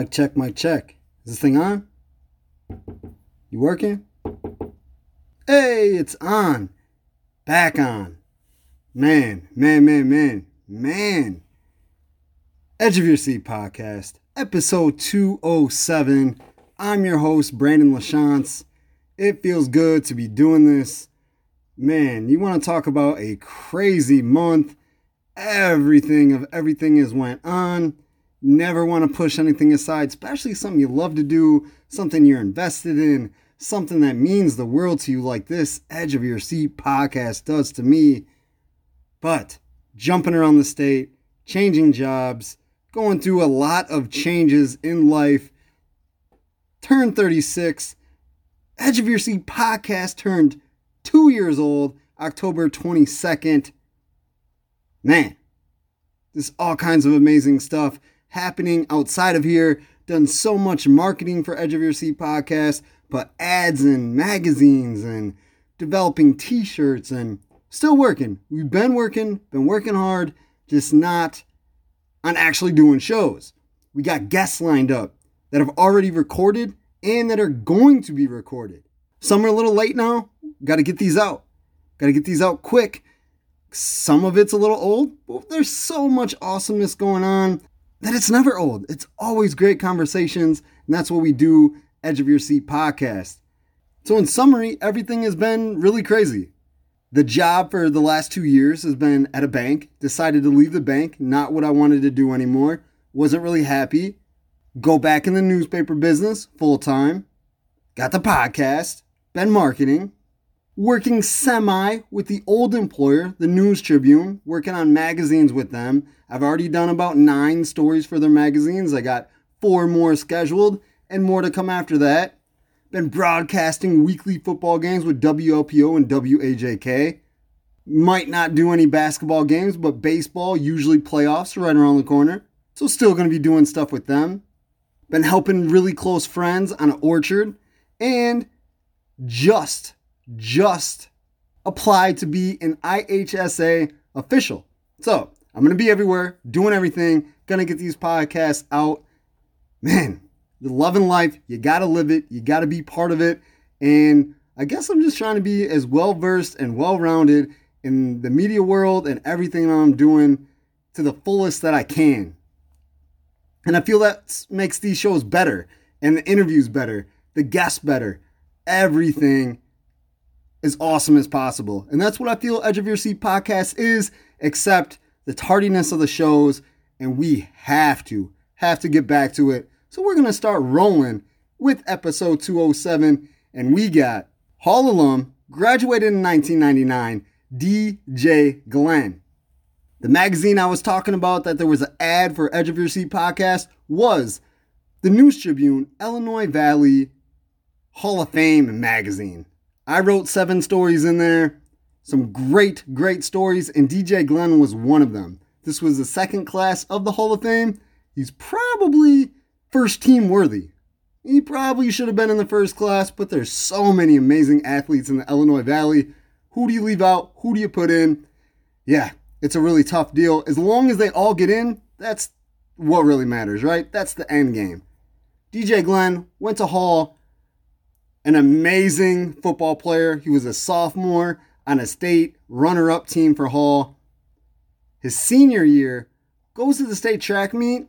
Mic check, mic check. Is this thing on? You working? Hey, it's on. Back on. Man, man, man, man, man. Edge of Your Seat Podcast, episode 207. I'm your host, Brandon LaChance. It feels good to be doing this. Man, you want to talk about a crazy month. Everything of everything has went on never want to push anything aside, especially something you love to do, something you're invested in, something that means the world to you, like this Edge of Your Seat podcast does to me. But jumping around the state, changing jobs, going through a lot of changes in life, turned 36. Edge of Your Seat podcast turned two years old, October 22nd. Man, there's all kinds of amazing stuff happening outside of here. Done so much marketing for Edge of Your Seat podcast, but ads and magazines and developing t shirts and still working. We've been working, been working hard, just not on actually doing shows. We got guests lined up that have already recorded and that are going to be recorded. Some are a little late now. Got to get these out. Got to get these out quick. Some of it's a little old, but there's so much awesomeness going on that it's never old. It's always great conversations, and that's what we do Edge of Your Seat podcast. So, in summary, everything has been really crazy. The job for the last two years has been at a bank. Decided to leave the bank, not what I wanted to do anymore. Wasn't really happy. Go back in the newspaper business full time. Got the podcast. Been marketing working semi with the old employer, the News Tribune, working on magazines with them. I've already done about nine stories for their magazines. I got four more scheduled and more to come after that. Been broadcasting weekly football games with WLPO and WAJK. Might not do any basketball games, but baseball, usually playoffs, are right around the corner. So, still going to be doing stuff with them. Been helping really close friends on an orchard. And just just apply to be an IHSA official. So I'm going to be everywhere, doing everything, going to get these podcasts out. Man, the love and life, you got to live it, you got to be part of it. And I guess I'm just trying to be as well versed and well rounded in the media world and everything that I'm doing to the fullest that I can. And I feel that makes these shows better and the interviews better, the guests better, everything as awesome as possible. And that's what I feel Edge of Your Seat podcast is, except the tardiness of the shows. And we have to, have to get back to it. So we're going to start rolling with episode 207. And we got Hall alum, graduated in 1999, DJ Glenn. The magazine I was talking about that there was an ad for Edge of Your Seat podcast was the News Tribune Illinois Valley Hall of Fame magazine. I wrote seven stories in there, some great, great stories, and DJ Glenn was one of them. This was the second class of the Hall of Fame. He's probably first team worthy. He probably should have been in the first class, but there's so many amazing athletes in the Illinois Valley. Who do you leave out? Who do you put in? Yeah, it's a really tough deal. As long as they all get in, that's what really matters, right? That's the end game. DJ Glenn went to Hall, an amazing football player. He was a sophomore on a state runner up team for Hall. His senior year, goes to the state track meet,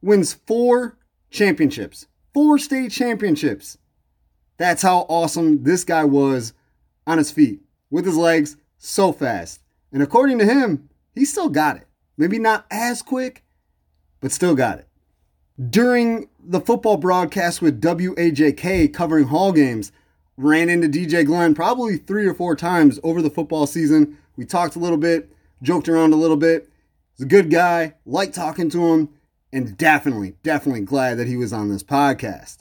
wins four championships, four state championships. That's how awesome this guy was on his feet, with his legs so fast. And according to him, he still got it. Maybe not as quick, but still got it. During the football broadcast with WAJK covering Hall games, ran into DJ Glenn probably three or four times over the football season. We talked a little bit, joked around a little bit. He's a good guy, like talking to him, and definitely, definitely glad that he was on this podcast.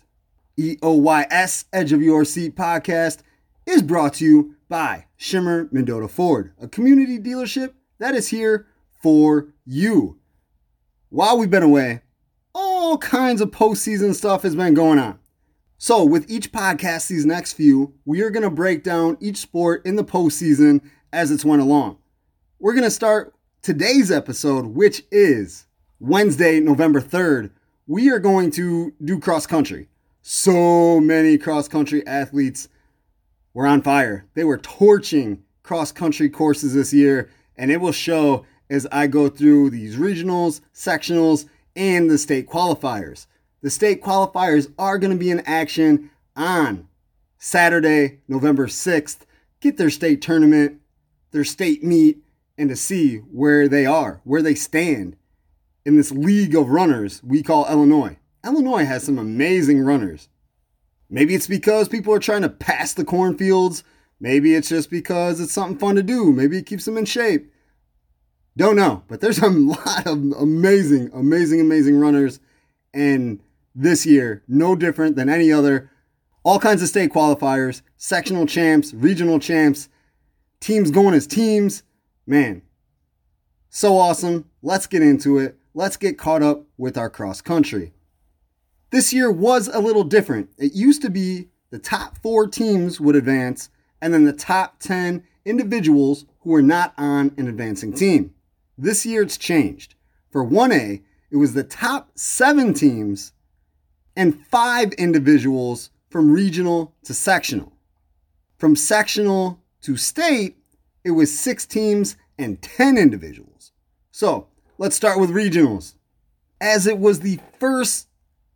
EOYS Edge of Your Seat podcast is brought to you by Schimmer Mendota Ford, a community dealership that is here for you. While we've been away, all kinds of postseason stuff has been going on. So, with each podcast, these next few, we are going to break down each sport in the postseason as it's went along. We're going to start today's episode, which is Wednesday, November 3rd, we are going to do cross country. So many cross country athletes were on fire. They were torching cross country courses this year, and it will show as I go through these regionals, sectionals, and the state qualifiers. The state qualifiers are going to be in action on Saturday, November 6th. Get their state tournament, their state meet, and to see where they are, where they stand in this league of runners we call Illinois. Illinois has some amazing runners. Maybe it's because people are trying to pass the cornfields. Maybe it's just because it's something fun to do. Maybe it keeps them in shape. Don't know, but there's a lot of amazing, amazing, amazing runners. And this year, no different than any other. All kinds of state qualifiers, sectional champs, regional champs, teams going as teams. Man, so awesome. Let's get into it. Let's get caught up with our cross country. This year was a little different. It used to be the top four teams would advance, and then the top 10 individuals who were not on an advancing team. This year it's changed. For 1A, it was the top seven teams and five individuals from regional to sectional. From sectional to state, it was six teams and 10 individuals. So let's start with regionals. As it was the first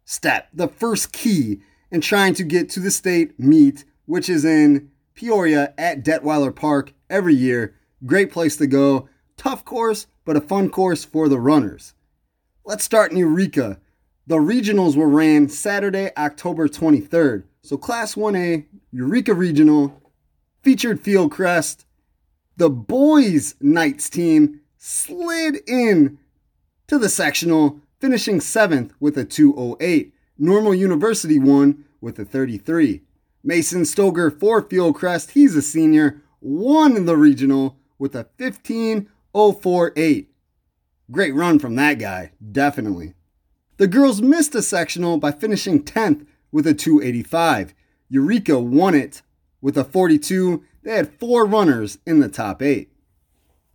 step, the first key in trying to get to the state meet, which is in Peoria at Detweiler Park every year. Great place to go. Tough course, but a fun course for the runners. Let's start in Eureka. The regionals were ran Saturday, October 23rd. So Class 1A, Eureka Regional, featured Fieldcrest. The boys' Knights team slid in to the sectional, finishing seventh with a 208. Normal University won with a 33. Mason Stoger for Fieldcrest, he's a senior, won the regional with a 15 048. Great run from that guy, definitely. The girls missed a sectional by finishing 10th with a 285. Eureka won it with a 42. They had four runners in the top eight.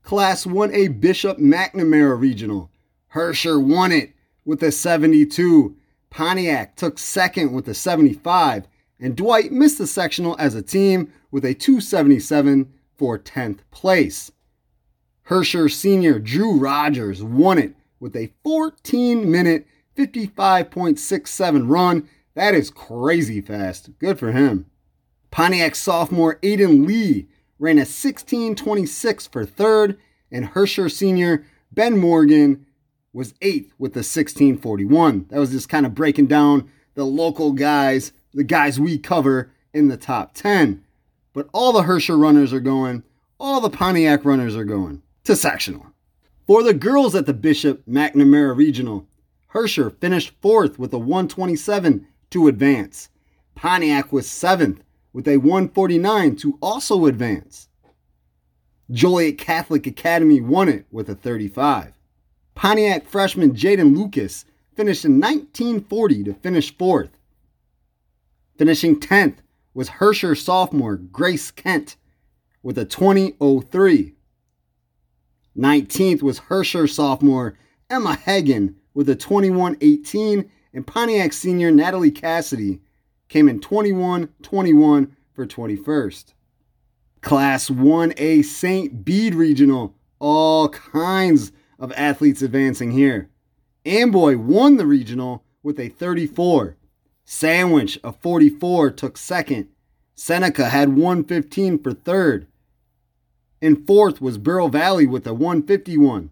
Class 1A Bishop McNamara Regional. Herscher won it with a 72. Pontiac took second with a 75. And Dwight missed the sectional as a team with a 277 for 10th place. Herscher senior Drew Rogers won it with a 14 minute 55.67 run. That is crazy fast. Good for him. Pontiac sophomore Aiden Lee ran a 16.26 for third, and Herscher senior Ben Morgan was eighth with a 16.41. That was just kind of breaking down the local guys, the guys we cover in the top 10. But all the Herscher runners are going, all the Pontiac runners are going to sectional. For the girls at the Bishop McNamara Regional, Herscher finished fourth with a 127 to advance. Pontiac was seventh with a 149 to also advance. Joliet Catholic Academy won it with a 35. Pontiac freshman Jaden Lucas finished in 1940 to finish fourth. Finishing 10th was Herscher sophomore Grace Kent with a 2003. 19th was Herscher sophomore Emma Hagen with a 21 18, and Pontiac senior Natalie Cassidy came in 21 21 for 21st. Class 1A St. Bede Regional, all kinds of athletes advancing here. Amboy won the regional with a 34. Sandwich, a 44, took second. Seneca had 115 for third. In fourth was Bureau Valley with a 151.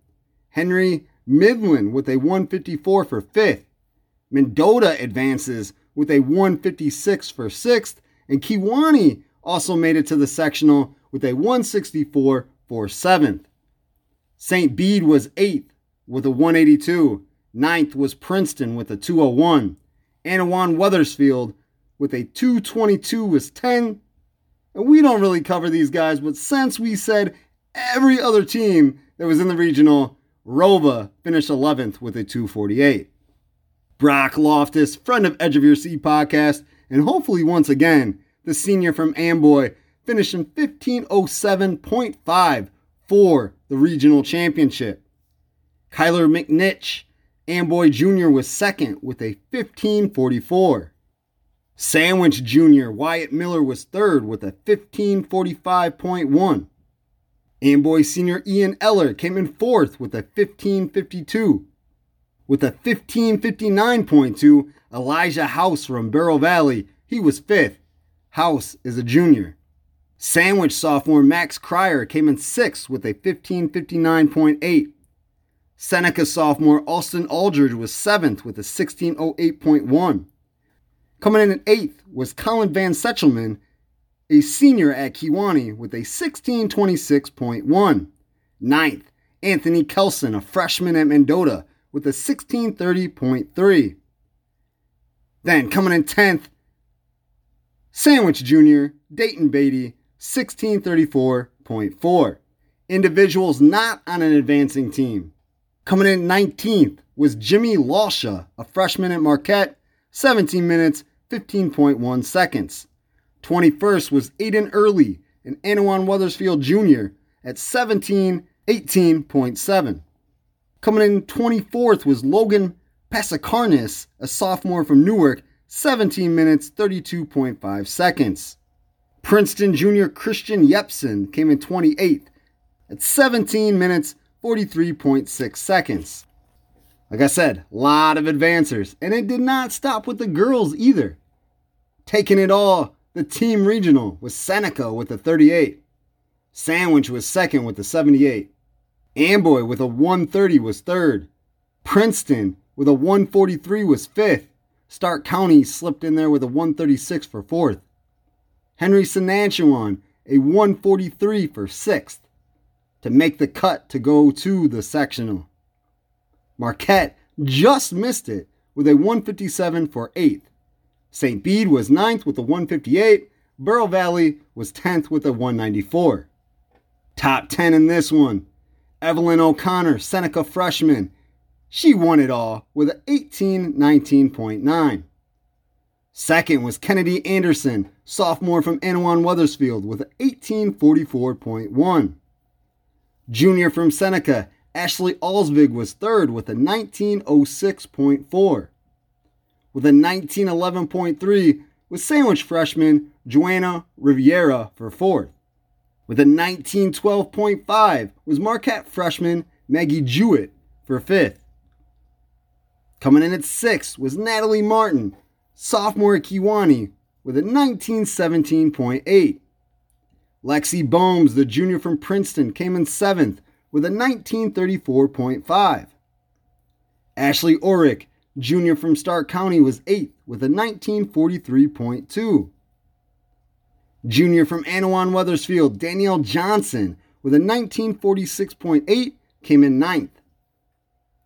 Henry Midland with a 154 for fifth. Mendota advances with a 156 for sixth. And Kewanee also made it to the sectional with a 164 for seventh. St. Bede was eighth with a 182. Ninth was Princeton with a 201. Annawan Wethersfield with a 222 was 10 and we don't really cover these guys, but since we said every other team that was in the regional, Rova finished 11th with a 248. Brock Loftus, friend of Edge of Your Seat podcast, and hopefully once again, the senior from Amboy, finishing 1507.5 for the regional championship. Kyler McNich, Amboy Jr. was second with a 1544. Sandwich Jr. Wyatt Miller was third with a 1545.1. Amboy Sr. Ian Eller came in fourth with a 1552. With a 1559.2, Elijah House from Bureau Valley, he was fifth. House is a junior. Sandwich sophomore Max Cryer came in sixth with a 1559.8. Seneca sophomore Austin Aldridge was seventh with a 1608.1. Coming in at eighth was Colin Van Sechelman, a senior at Kewanee, with a 1626.1. Ninth, Anthony Kelson, a freshman at Mendota, with a 1630.3. Then coming in 10th, Sandwich Jr., Dayton Beatty, 1634.4. Individuals not on an advancing team. Coming in 19th was Jimmy Lasha, a freshman at Marquette, 17 minutes, 15.1 seconds. 21st was Aiden Early, and Annawan Wethersfield Jr. at 17, 18.7. Coming in 24th was Logan Pasikarnis, a sophomore from Newark, 17 minutes, 32.5 seconds. Princeton junior Christian Yepson came in 28th at 17 minutes, 43.6 seconds. Like I said, a lot of advancers, and it did not stop with the girls either. Taking it all, the team regional was Seneca with a 38. Sandwich was second with a 78. Amboy with a 130 was third. Princeton with a 143 was fifth. Stark County slipped in there with a 136 for fourth. Henry Senachwine, a 143 for sixth to make the cut to go to the sectional. Marquette just missed it with a 157 for 8th. St. Bede was 9th with a 158. Bureau Valley was 10th with a 194. Top 10 in this one. Evelyn O'Connor, Seneca freshman. She won it all with an 1819.9. Second was Kennedy Anderson, sophomore from Annawan Wethersfield, with an 1844.1. Junior from Seneca, Ashley Alsvig was third with a 1906.4. With a 1911.3 was sandwich freshman Joanna Riviera for fourth. With a 1912.5 was Marquette freshman Maggie Jewett for fifth. Coming in at sixth was Natalie Martin, sophomore at Kewanee, with a 1917.8. Lexi Bohms, the junior from Princeton, came in seventh with a 1934.5. Ashley Orick, junior from Stark County, was eighth with a 1943.2. Junior from Annawan Wethersfield, Danielle Johnson, with a 1946.8, came in ninth.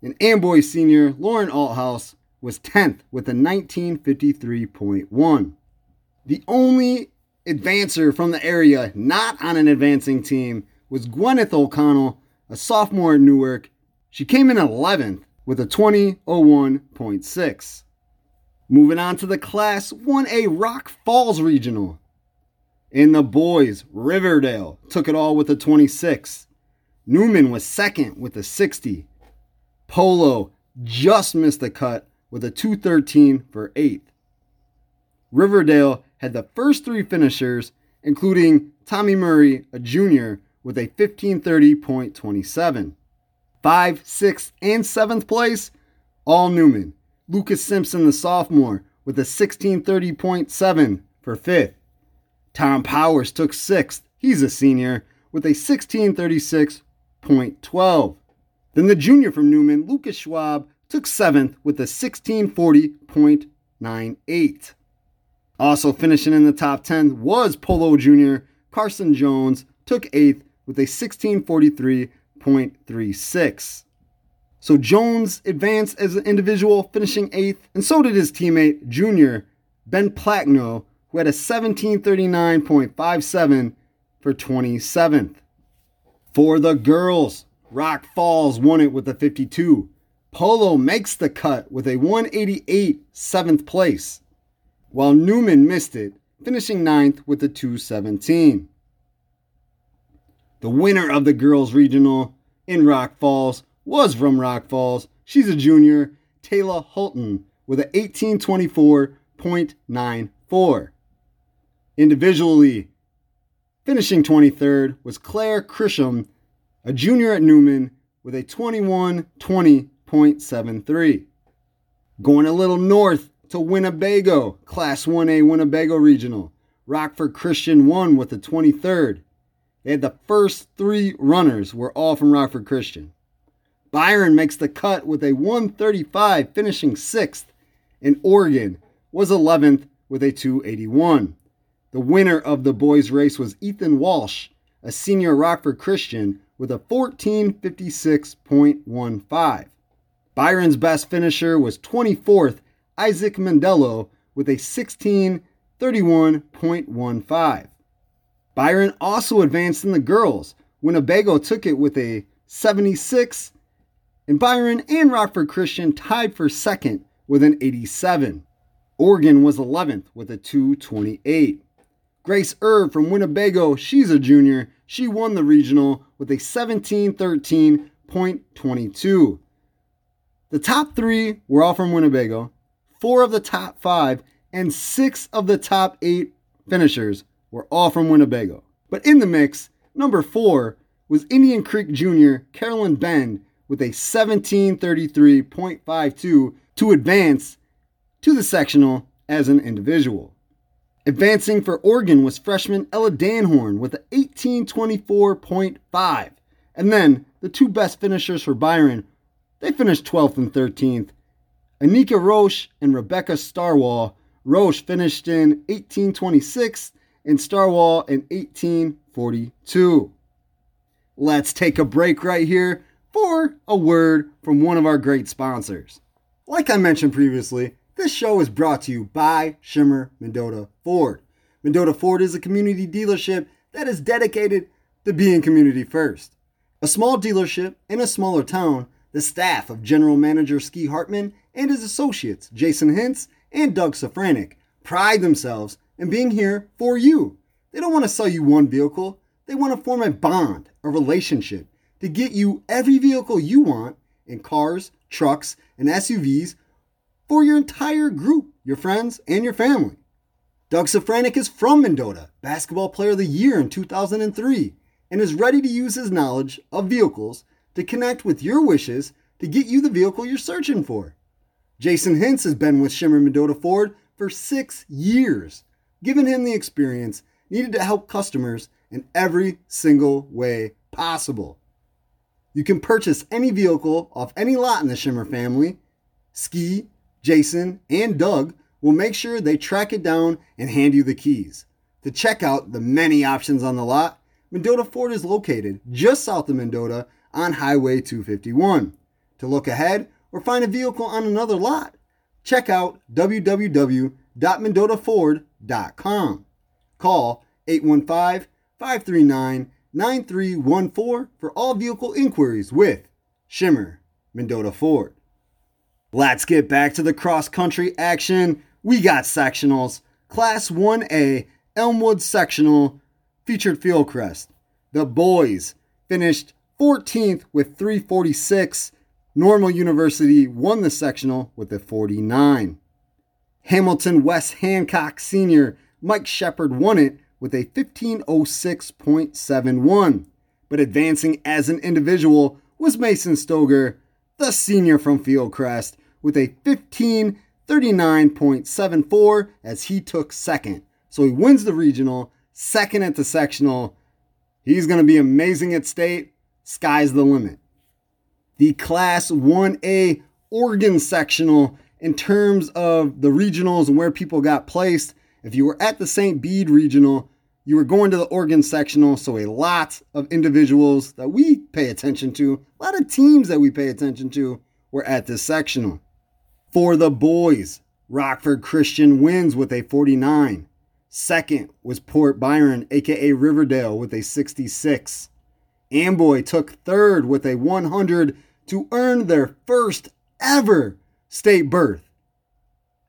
And Amboy senior Lauren Althouse was 10th with a 1953.1. The only advancer from the area not on an advancing team was Gwyneth O'Connell a sophomore at Newark. She came in 11th with a 2001.6. Moving on to the Class 1A Rock Falls Regional. In the boys, Riverdale took it all with a 26. Newman was second with a 60. Polo just missed the cut with a 213 for 8th. Riverdale had the first three finishers, including Tommy Murray, a junior, with a 1530.27. 5th, 6th, and 7th place, all Newman. Lucas Simpson, the sophomore, with a 1630.7 for 5th. Tom Powers took 6th, he's a senior, with a 1636.12. Then the junior from Newman, Lucas Schwab, took 7th with a 1640.98. Also finishing in the top 10 was Polo Jr. Carson Jones took 8th with a 1643.36. So Jones advanced as an individual, finishing eighth, and so did his teammate, junior Ben Platno, who had a 1739.57 for 27th. For the girls, Rock Falls won it with a 52. Polo makes the cut with a 188 seventh place, while Newman missed it, finishing ninth with a 217. The winner of the girls' regional in Rock Falls was from Rock Falls. she's a junior, Taylor Hulton, with an 1824.94. Individually, finishing 23rd was Claire Krisham, a junior at Newman, with a 2120.73. Going a little north to Winnebago, Class 1A Winnebago Regional. Rockford Christian won with the 23rd. They had the first three runners were all from Rockford Christian. Byron makes the cut with a 135, finishing sixth, and Oregon was 11th with a 281. The winner of the boys' race was Ethan Walsh, a senior Rockford Christian, with a 1456.15. Byron's best finisher was 24th, Isaac Mandello, with a 1631.15. Byron also advanced in the girls. Winnebago took it with a 76, and Byron and Rockford Christian tied for second with an 87. Oregon was 11th with a 228. Grace Erb from Winnebago, she's a junior. She won the regional with a 1713.22. The top three were all from Winnebago. Four of the top five and six of the top eight finishers were all from Winnebago. But in the mix, number four was Indian Creek Jr. Carolyn Bend with a 1733.52 to advance to the sectional as an individual. Advancing for Oregon was freshman Ella Danhorn with an 1824.5. And then the two best finishers for Byron, they finished 12th and 13th. Anika Roche and Rebecca Starwall. Roche finished in 1826 and Starwall in 1842. Let's take a break right here for a word from one of our great sponsors. Like I mentioned previously, this show is brought to you by Schimmer Mendota Ford. Mendota Ford is a community dealership that is dedicated to being community first. A small dealership in a smaller town, the staff of General Manager Ski Hartman and his associates, Jason Hintz and Doug Safranik, pride themselves in being here for you. They don't want to sell you one vehicle, they want to form a bond, a relationship to get you every vehicle you want in cars, trucks, and SUVs for your entire group, your friends, and your family. Doug Safranik is from Mendota, Basketball Player of the Year in 2003, and is ready to use his knowledge of vehicles to connect with your wishes to get you the vehicle you're searching for. Jason Hintz has been with Schimmer Mendota Ford for six years, giving him the experience needed to help customers in every single way possible. You can purchase any vehicle off any lot in the Schimmer family. Ski, Jason, and Doug will make sure they track it down and hand you the keys. To check out the many options on the lot, Mendota Ford is located just south of Mendota on Highway 251. To look ahead or find a vehicle on another lot, check out www.mendotaford.com. Call 815 539 9314 for all vehicle inquiries with Schimmer Mendota Ford. Let's get back to the cross country action. We got sectionals. Class 1A Elmwood Sectional featured Fieldcrest. The boys finished 14th with 346. Normal University won the sectional with a 49. Hamilton West Hancock Senior Mike Shepard won it with a 1506.71. But advancing as an individual was Mason Stoger, the senior from Fieldcrest, with a 1539.74 as he took second. So he wins the regional, second at the sectional. He's going to be amazing at state. Sky's the limit. The Class 1A Oregon sectional, in terms of the regionals and where people got placed, if you were at the St. Bede regional, you were going to the Oregon sectional, so a lot of individuals that we pay attention to, a lot of teams that we pay attention to, were at this sectional. For the boys, Rockford Christian wins with a 49. Second was Port Byron, aka Riverdale, with a 66. Amboy took third with a 100 to earn their first ever state berth.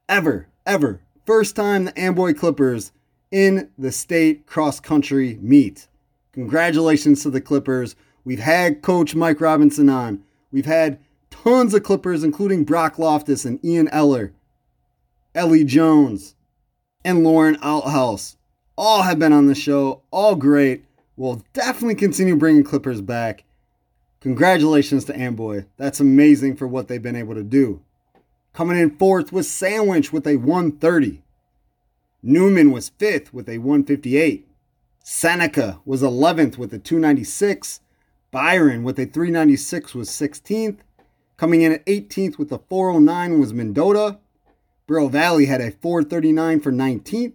Ever, ever. First time the Amboy Clippers in the state cross country meet. Congratulations to the Clippers. We've had Coach Mike Robinson on. We've had Tons of Clippers, including Brock Loftus and Ian Eller, Ellie Jones, and Lauren Althouse. All have been on the show, all great. We'll definitely continue bringing Clippers back. Congratulations to Amboy. That's amazing for what they've been able to do. Coming in fourth was Sandwich with a 130. Newman was fifth with a 158. Seneca was 11th with a 296. Byron with a 396 was 16th. Coming in at 18th with a 409 was Mendota. Bureau Valley had a 439 for 19th.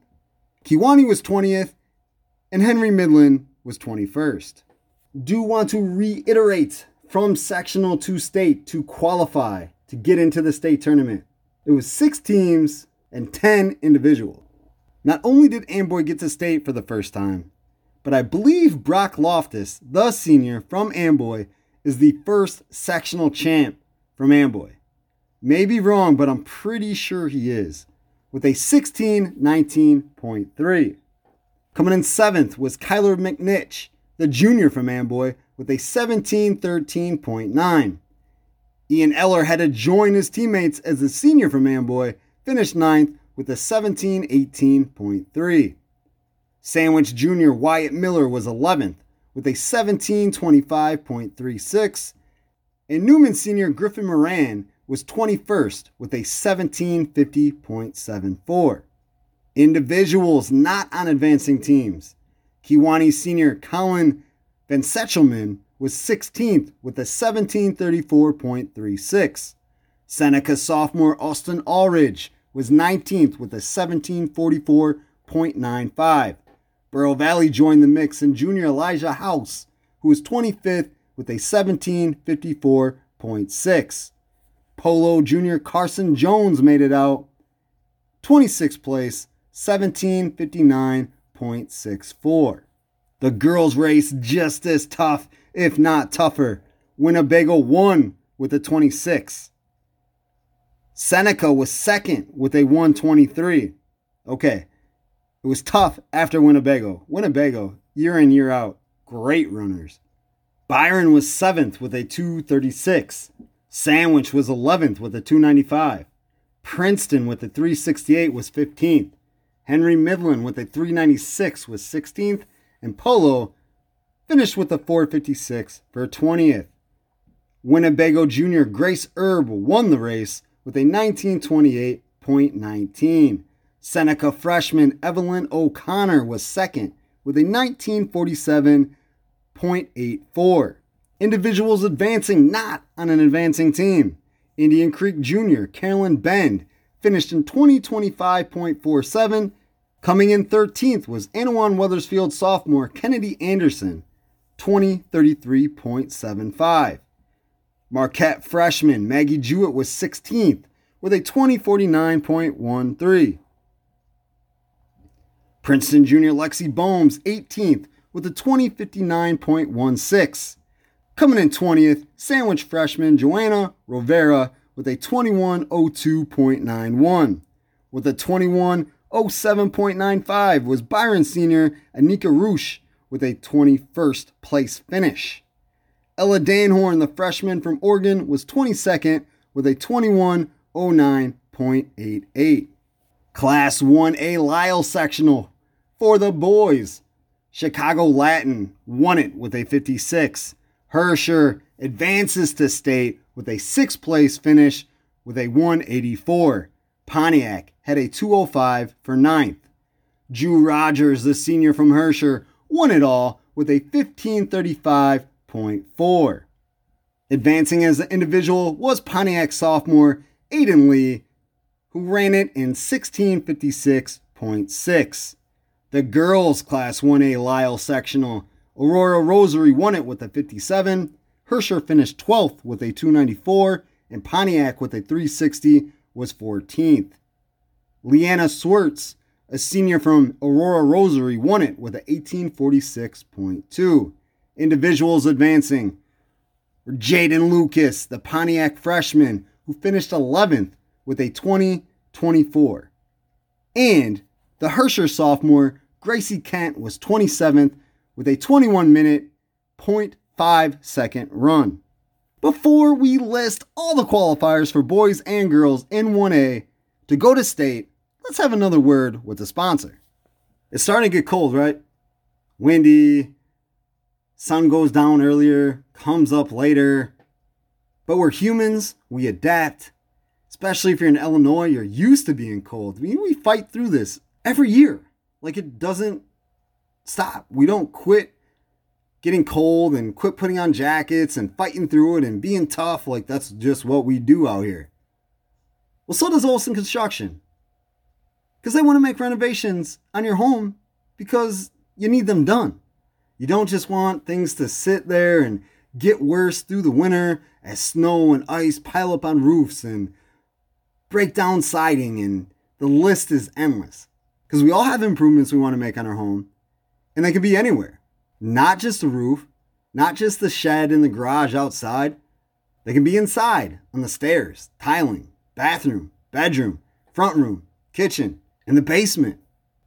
Kewanee was 20th. And Henry Midland was 21st. Do want to reiterate from sectional to state to qualify to get into the state tournament. It was six teams and 10 individuals. Not only did Amboy get to state for the first time, but I believe Brock Loftus, the senior from Amboy, is the first sectional champ from Amboy. May be wrong, but I'm pretty sure he is, with a 16 19.3. Coming in seventh was Kyler McNich, the junior from Amboy, with a 1713.9. Ian Eller had to join his teammates as the senior from Amboy, finished ninth with a 1718.3. Sandwich Jr. Wyatt Miller was 11th with a 1725.36. And Newman Sr. Griffin Moran was 21st with a 1750.74. Individuals not on advancing teams. Kewanee Sr. Colin Van Sechelman was 16th with a 1734.36. Seneca sophomore Austin Aldridge was 19th with a 1744.95. Bureau Valley joined the mix and junior Elijah House, who was 25th with a 1754.6. Polo junior Carson Jones made it out 26th place, 1759.64. The girls' race just as tough, if not tougher. Winnebago won with a 26. Seneca was second with a 123. Okay, it was tough after Winnebago. Winnebago, year in, year out, great runners. Byron was seventh with a 236. Sandwich was 11th with a 295. Princeton with a 368 was 15th. Henry Midland with a 396 was 16th. And Polo finished with a 456 for 20th. Winnebago Jr. Grace Erb won the race with a 1928.19. Seneca freshman Evelyn O'Connor was second with a 1947.84. Individuals advancing not on an advancing team. Indian Creek Jr. Carolyn Bend finished in 2025.47 Coming in 13th was Annawan Wethersfield sophomore Kennedy Anderson, 2033.75. Marquette freshman Maggie Jewett was 16th with a 2049.13. Princeton junior Lexi Bohms 18th with a 2059.16. Coming in 20th, Sandwich freshman Joanna Rovera with a 2102.91. With a 21 07.95 was Byron Sr. Anika Roosh with a 21st place finish. Ella Danhorn, the freshman from Oregon, was 22nd with a 2109.88. Class 1A Lisle sectional for the boys. Chicago Latin won it with a 56. Herscher advances to state with a sixth place finish with a 184. Pontiac had a 205 for ninth. Drew Rogers, the senior from Herscher, won it all with a 1535.4. Advancing as an individual was Pontiac sophomore Aiden Lee, who ran it in 1656.6. The girls' Class 1A Lisle sectional, Aurora Rosary won it with a 57. Herscher finished 12th with a 294, and Pontiac with a 360 was 14th. Leanna Swartz, a senior from Aurora Rosary, won it with an 1846.2. Individuals advancing were Jaden Lucas, the Pontiac freshman, who finished 11th with a 2024. And the Herscher sophomore, Gracie Kent, was 27th with a 21 minute, 0.5 second run. Before we list all the qualifiers for boys and girls in 1A to go to state, let's have another word with the sponsor. It's starting to get cold, right? Windy, sun goes down earlier, comes up later. But we're humans, we adapt. Especially if you're in Illinois, you're used to being cold. I mean, we fight through this every year. Like it doesn't stop. We don't quit getting cold and quit putting on jackets and fighting through it and being tough. Like that's just what we do out here. Well, so does Olson Construction. Because they want to make renovations on your home because you need them done. You don't just want things to sit there and get worse through the winter as snow and ice pile up on roofs and break down siding, and the list is endless. Because we all have improvements we want to make on our home, and they can be anywhere. Not just the roof, not just the shed and the garage outside. They can be inside, on the stairs, tiling, bathroom, bedroom, front room, kitchen, in the basement.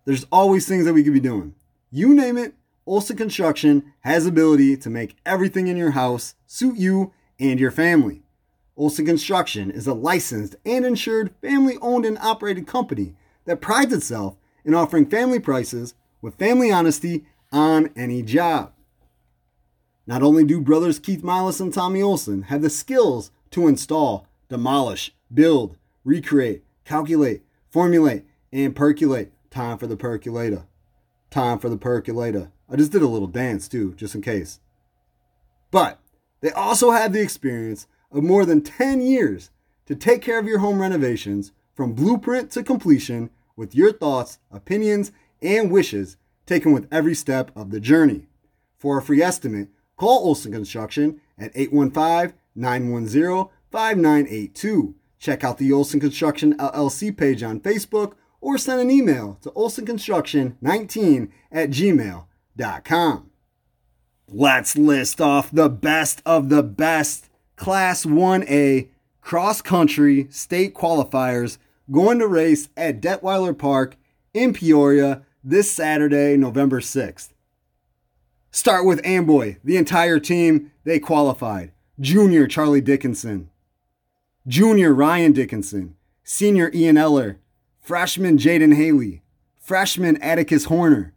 There's always things that we could be doing. You name it, Olson Construction has ability to make everything in your house suit you and your family. Olson Construction is a licensed and insured family owned and operated company that prides itself in offering family prices with family honesty on any job. Not only do brothers Keith Milas and Tommy Olson have the skills to install, demolish, build, recreate, calculate, formulate, and percolate. Time for the percolator. Time for the percolator. I just did a little dance too, just in case. But they also have the experience of more than 10 years to take care of your home renovations from blueprint to completion with your thoughts, opinions, and wishes taken with every step of the journey. For a free estimate, call Olson Construction at 815 910 5982. Check out the Olson Construction LLC page on Facebook or send an email to olsonconstruction19 at gmail.com. Let's list off the best of the best Class 1A cross country state qualifiers going to race at Detweiler Park in Peoria this Saturday, November 6th. Start with Amboy. The entire team, they qualified. Junior Charlie Dickinson, Junior Ryan Dickinson, Senior Ian Eller, Freshman Jaden Haley, Freshman Atticus Horner,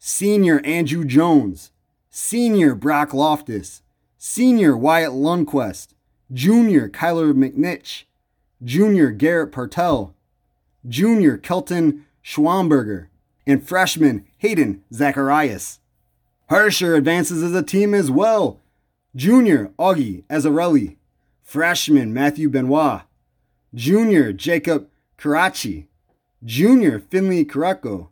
Senior Andrew Jones, Senior Brock Loftus, Senior Wyatt Lundquist, Junior Kyler McNich, Junior Garrett Partel, Junior Kelton Schwamberger, and Freshman Hayden Zacharias. Herscher advances as a team as well. Junior Augie Azarelli, Freshman Matthew Benoit, Junior Jacob Karachi, Junior Finley Kareko,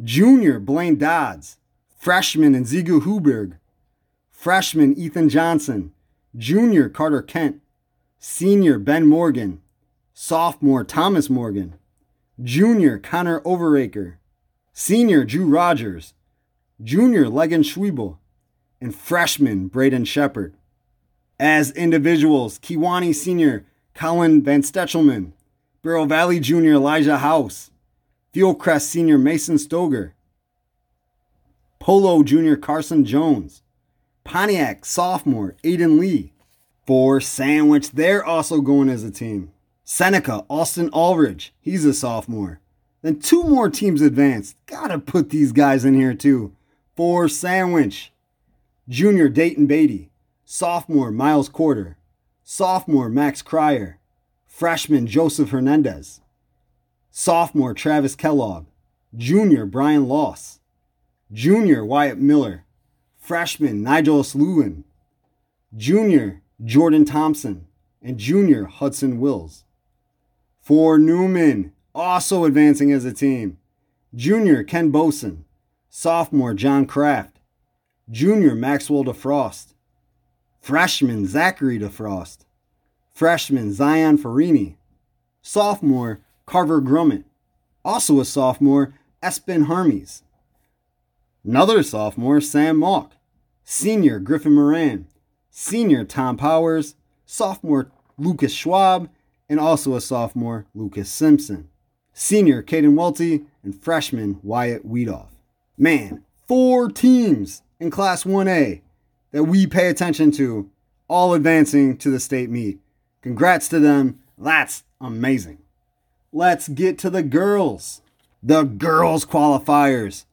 Junior Blaine Dodds, Freshman Nzigu Huberg, Freshman Ethan Johnson, Junior Carter Kent, Senior Ben Morgan, Sophomore Thomas Morgan, Junior Connor Overaker, Senior Drew Rogers, Junior Legan Schwiebel, and Freshman Braden Shepard. As individuals, Kewanee Senior Colin Van Stetchelman, Bureau Valley Junior Elijah House, Fieldcrest Senior Mason Stoger, Polo Junior Carson Jones, Pontiac Sophomore Aiden Lee. For Sandwich, they're also going as a team. Seneca Austin Aldridge, he's a sophomore. Then two more teams advanced. Gotta put these guys in here too. For Sandwich, Junior Dayton Beatty, sophomore Miles Quarter, sophomore Max Cryer, freshman Joseph Hernandez, sophomore Travis Kellogg, junior Brian Loss, junior Wyatt Miller, freshman Nigel Lewin, junior Jordan Thompson, and junior Hudson Wills. For Newman, also advancing as a team, junior Ken Boson, sophomore John Kraft, junior Maxwell DeFrost, Freshman Zachary DeFrost. Freshman Zion Farini. Sophomore Carver Grummett. Also a sophomore Espen Harmies. Another sophomore Sam Mock. Senior Griffin Moran. Senior Tom Powers. Sophomore Lucas Schwab. And also a sophomore Lucas Simpson. Senior Caden Welty. And freshman Wyatt Weedoff. Man, four teams in Class 1A that we pay attention to all advancing to the state meet. Congrats to them. That's amazing. Let's get to the girls. The girls qualifiers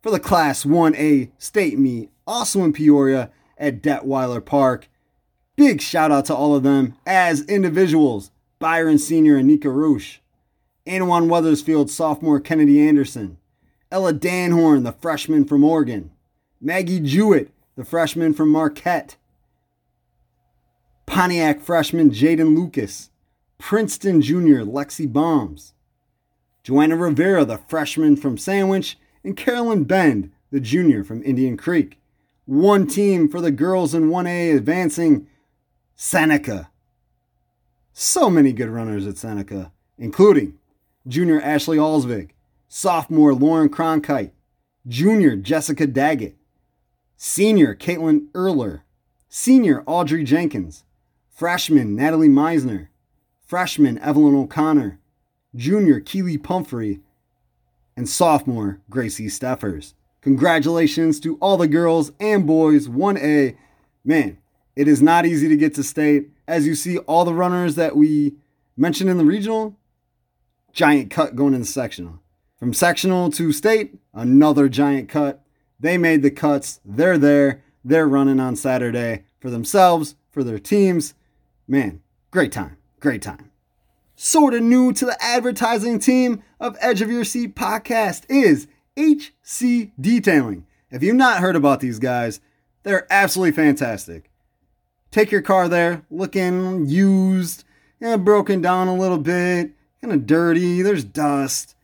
for the Class 1A state meet, also in Peoria at Detweiler Park. Big shout out to all of them as individuals Byron Sr. and Nika Roosh, Annawan Wethersfield, sophomore Kennedy Anderson, Ella Danhorn, the freshman from Oregon, Maggie Jewett, the freshman from Marquette, Pontiac freshman Jaden Lucas, Princeton junior Lexi Bombs, Joanna Rivera, the freshman from Sandwich, and Carolyn Bend, the junior from Indian Creek. One team for the girls in 1A advancing Seneca. So many good runners at Seneca, including junior Ashley Alsvig, sophomore Lauren Cronkite, junior Jessica Daggett, senior Caitlin Erler, senior Audrey Jenkins, freshman Natalie Meisner, freshman Evelyn O'Connor, junior Keely Pumphrey, and sophomore Gracie Steffers. Congratulations to all the girls and boys 1A. Man, it is not easy to get to state. As you see, all the runners that we mentioned in the regional, giant cut going in the sectional. From sectional to state, another giant cut. They made the cuts. They're there. They're running on Saturday for themselves, for their teams. Man, great time. Great time. Sort of new to the advertising team of Edge of Your Seat podcast is HC Detailing. If you've not heard about these guys, they're absolutely fantastic. Take your car there, looking used, know, broken down a little bit, kind of dirty. There's dust,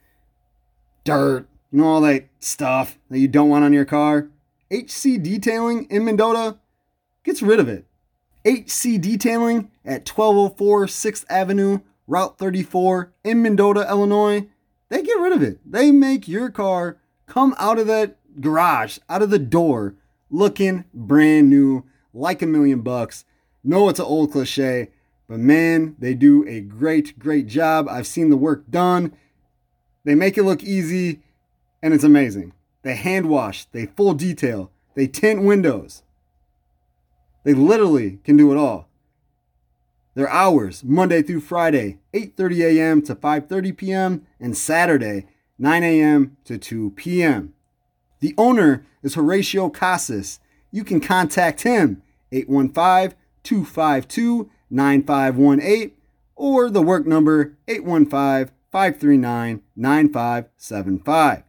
dirt, you know, all that stuff that you don't want on your car. HC Detailing in Mendota gets rid of it. HC Detailing at 1204 6th Avenue, Route 34 in Mendota, Illinois. They get rid of it. They make your car come out of that garage, out of the door, looking brand new like a million bucks. No, it's an old cliche, but man, they do a great, great job. I've seen the work done. They make it look easy, and it's amazing. They hand wash, they full detail, they tint windows. They literally can do it all. Their hours, Monday through Friday, 8:30 a.m. to 5:30 p.m. and Saturday, 9 a.m. to 2 p.m. The owner is Horatio Casas. You can contact him 815 252 9518 or the work number 815 539 9575.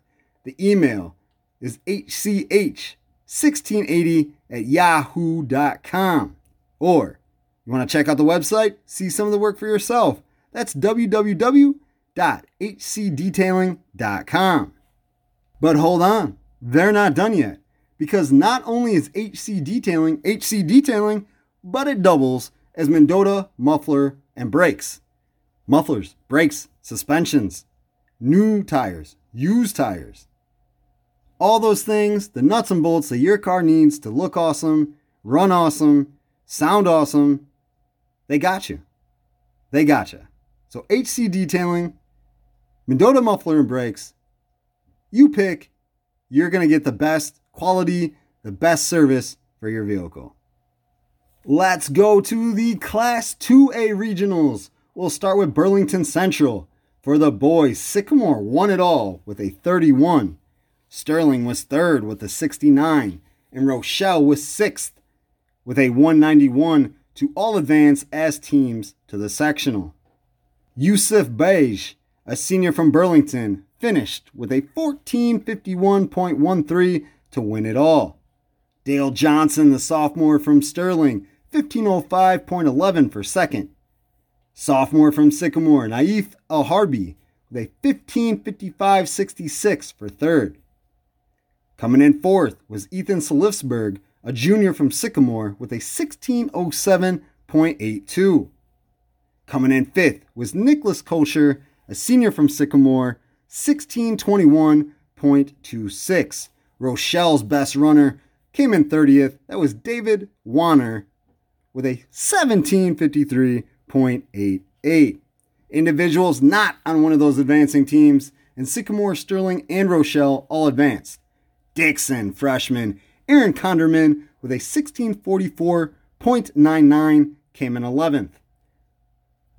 The email is hch1680 at yahoo.com. Or you want to check out the website, see some of the work for yourself. That's www.hcdetailing.com. But hold on, they're not done yet because not only is HC Detailing HC Detailing, but it doubles as Mendota Muffler and Brakes. Mufflers, brakes, suspensions, new tires, used tires. All those things, the nuts and bolts that your car needs to look awesome, run awesome, sound awesome, they got you. They got you. So HC Detailing, Mendota Muffler and Brakes, you pick, you're going to get the best quality, the best service for your vehicle. Let's go to the Class 2A regionals. We'll start with Burlington Central. For the boys, Sycamore won it all with a 31. Sterling was third with a 69, and Rochelle was sixth with a 191 to all advance as teams to the sectional. Yusuf Beige, a senior from Burlington, finished with a 1451.13 to win it all. Dale Johnson, the sophomore from Sterling, 1505.11 for second. Sophomore from Sycamore, Naif El Harbi, with a 1555.66 for third. Coming in fourth was Ethan Salifsberg, a junior from Sycamore, with a 1607.82. Coming in fifth was Nicholas Kosher, a senior from Sycamore, 1621.26. Rochelle's best runner came in 30th. That was David Warner with a 1753.88. Individuals not on one of those advancing teams, and Sycamore, Sterling, and Rochelle all advanced. Dixon, freshman, Aaron Conderman with a 1644.99 came in 11th.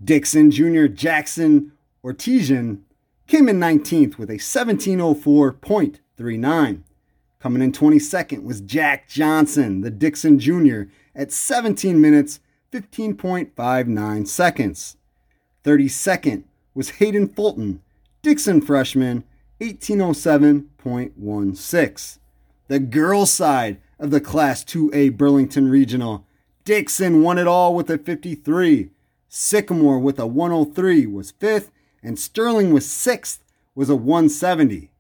Dixon Jr. Jackson Ortesian came in 19th with a 1704.39. Coming in 22nd was Jack Johnson, the Dixon Jr., at 17 minutes 15.59 seconds. 32nd was Hayden Fulton, Dixon freshman, 1807.16. The girls' side of the Class 2A Burlington Regional, Dixon won it all with a 53. Sycamore with a 103 was fifth, and Sterling with sixth was a 170.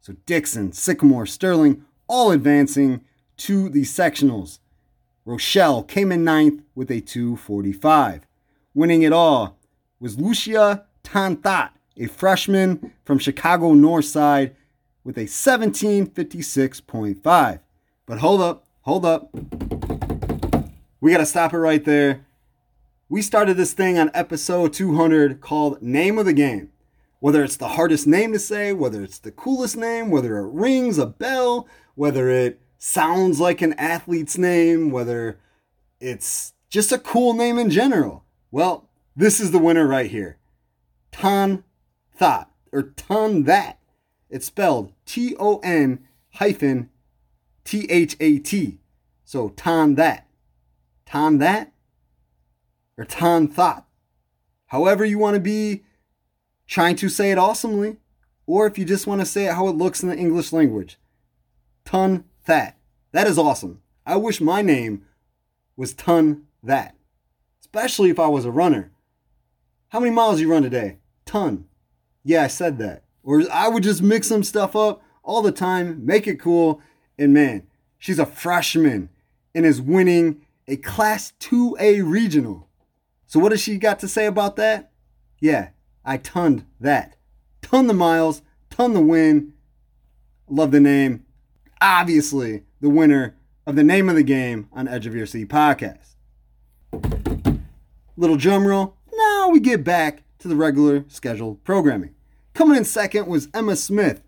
So Dixon, Sycamore, Sterling all advancing to the sectionals. Rochelle came in ninth with a 245. Winning it all was Lucia Tanthat, a freshman from Chicago North Side, with a 1756.5. But hold up, hold up. We got to stop it right there. We started this thing on episode 200 called Name of the Game. Whether it's the hardest name to say, whether it's the coolest name, whether it rings a bell, whether it sounds like an athlete's name, whether it's just a cool name in general. Well, this is the winner right here. Ton Thought, or Ton That. It's spelled T O N hyphen T H A T. So Ton That. Ton That? Or Ton Thought. However, you want to be trying to say it awesomely, or if you just want to say it how it looks in the English language. Ton That. That is awesome. I wish my name was Ton That. Especially if I was a runner. How many miles you run a day? Ton. Yeah, I said that. Or I would just mix some stuff up all the time, make it cool, and man, she's a freshman and is winning a Class 2A regional. So, what has she got to say about that? Yeah, I tonned that. Ton the miles, ton the win. Love the name. Obviously, the winner of the name of the game on Edge of Your Seat podcast. Little drum roll. Now we get back to the regular scheduled programming. Coming in second was Emma Smith,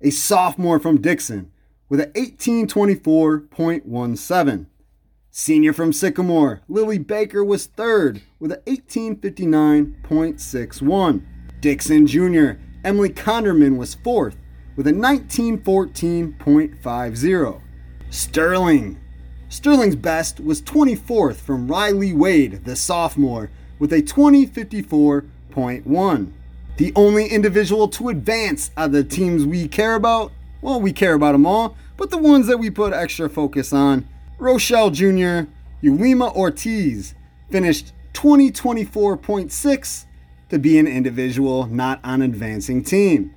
a sophomore from Dixon, with an 1824.17. Senior from Sycamore, Lily Baker was third with an 1859.61. Dixon Jr., Emily Conderman was fourth with a 1914.50. Sterling. Sterling's best was 24th from Riley Wade, the sophomore, with a 2054.1. The only individual to advance of the teams we care about, well, we care about them all, but the ones that we put extra focus on, Rochelle Jr., Ulima Ortiz, finished 2024.6 to be an individual not on advancing team.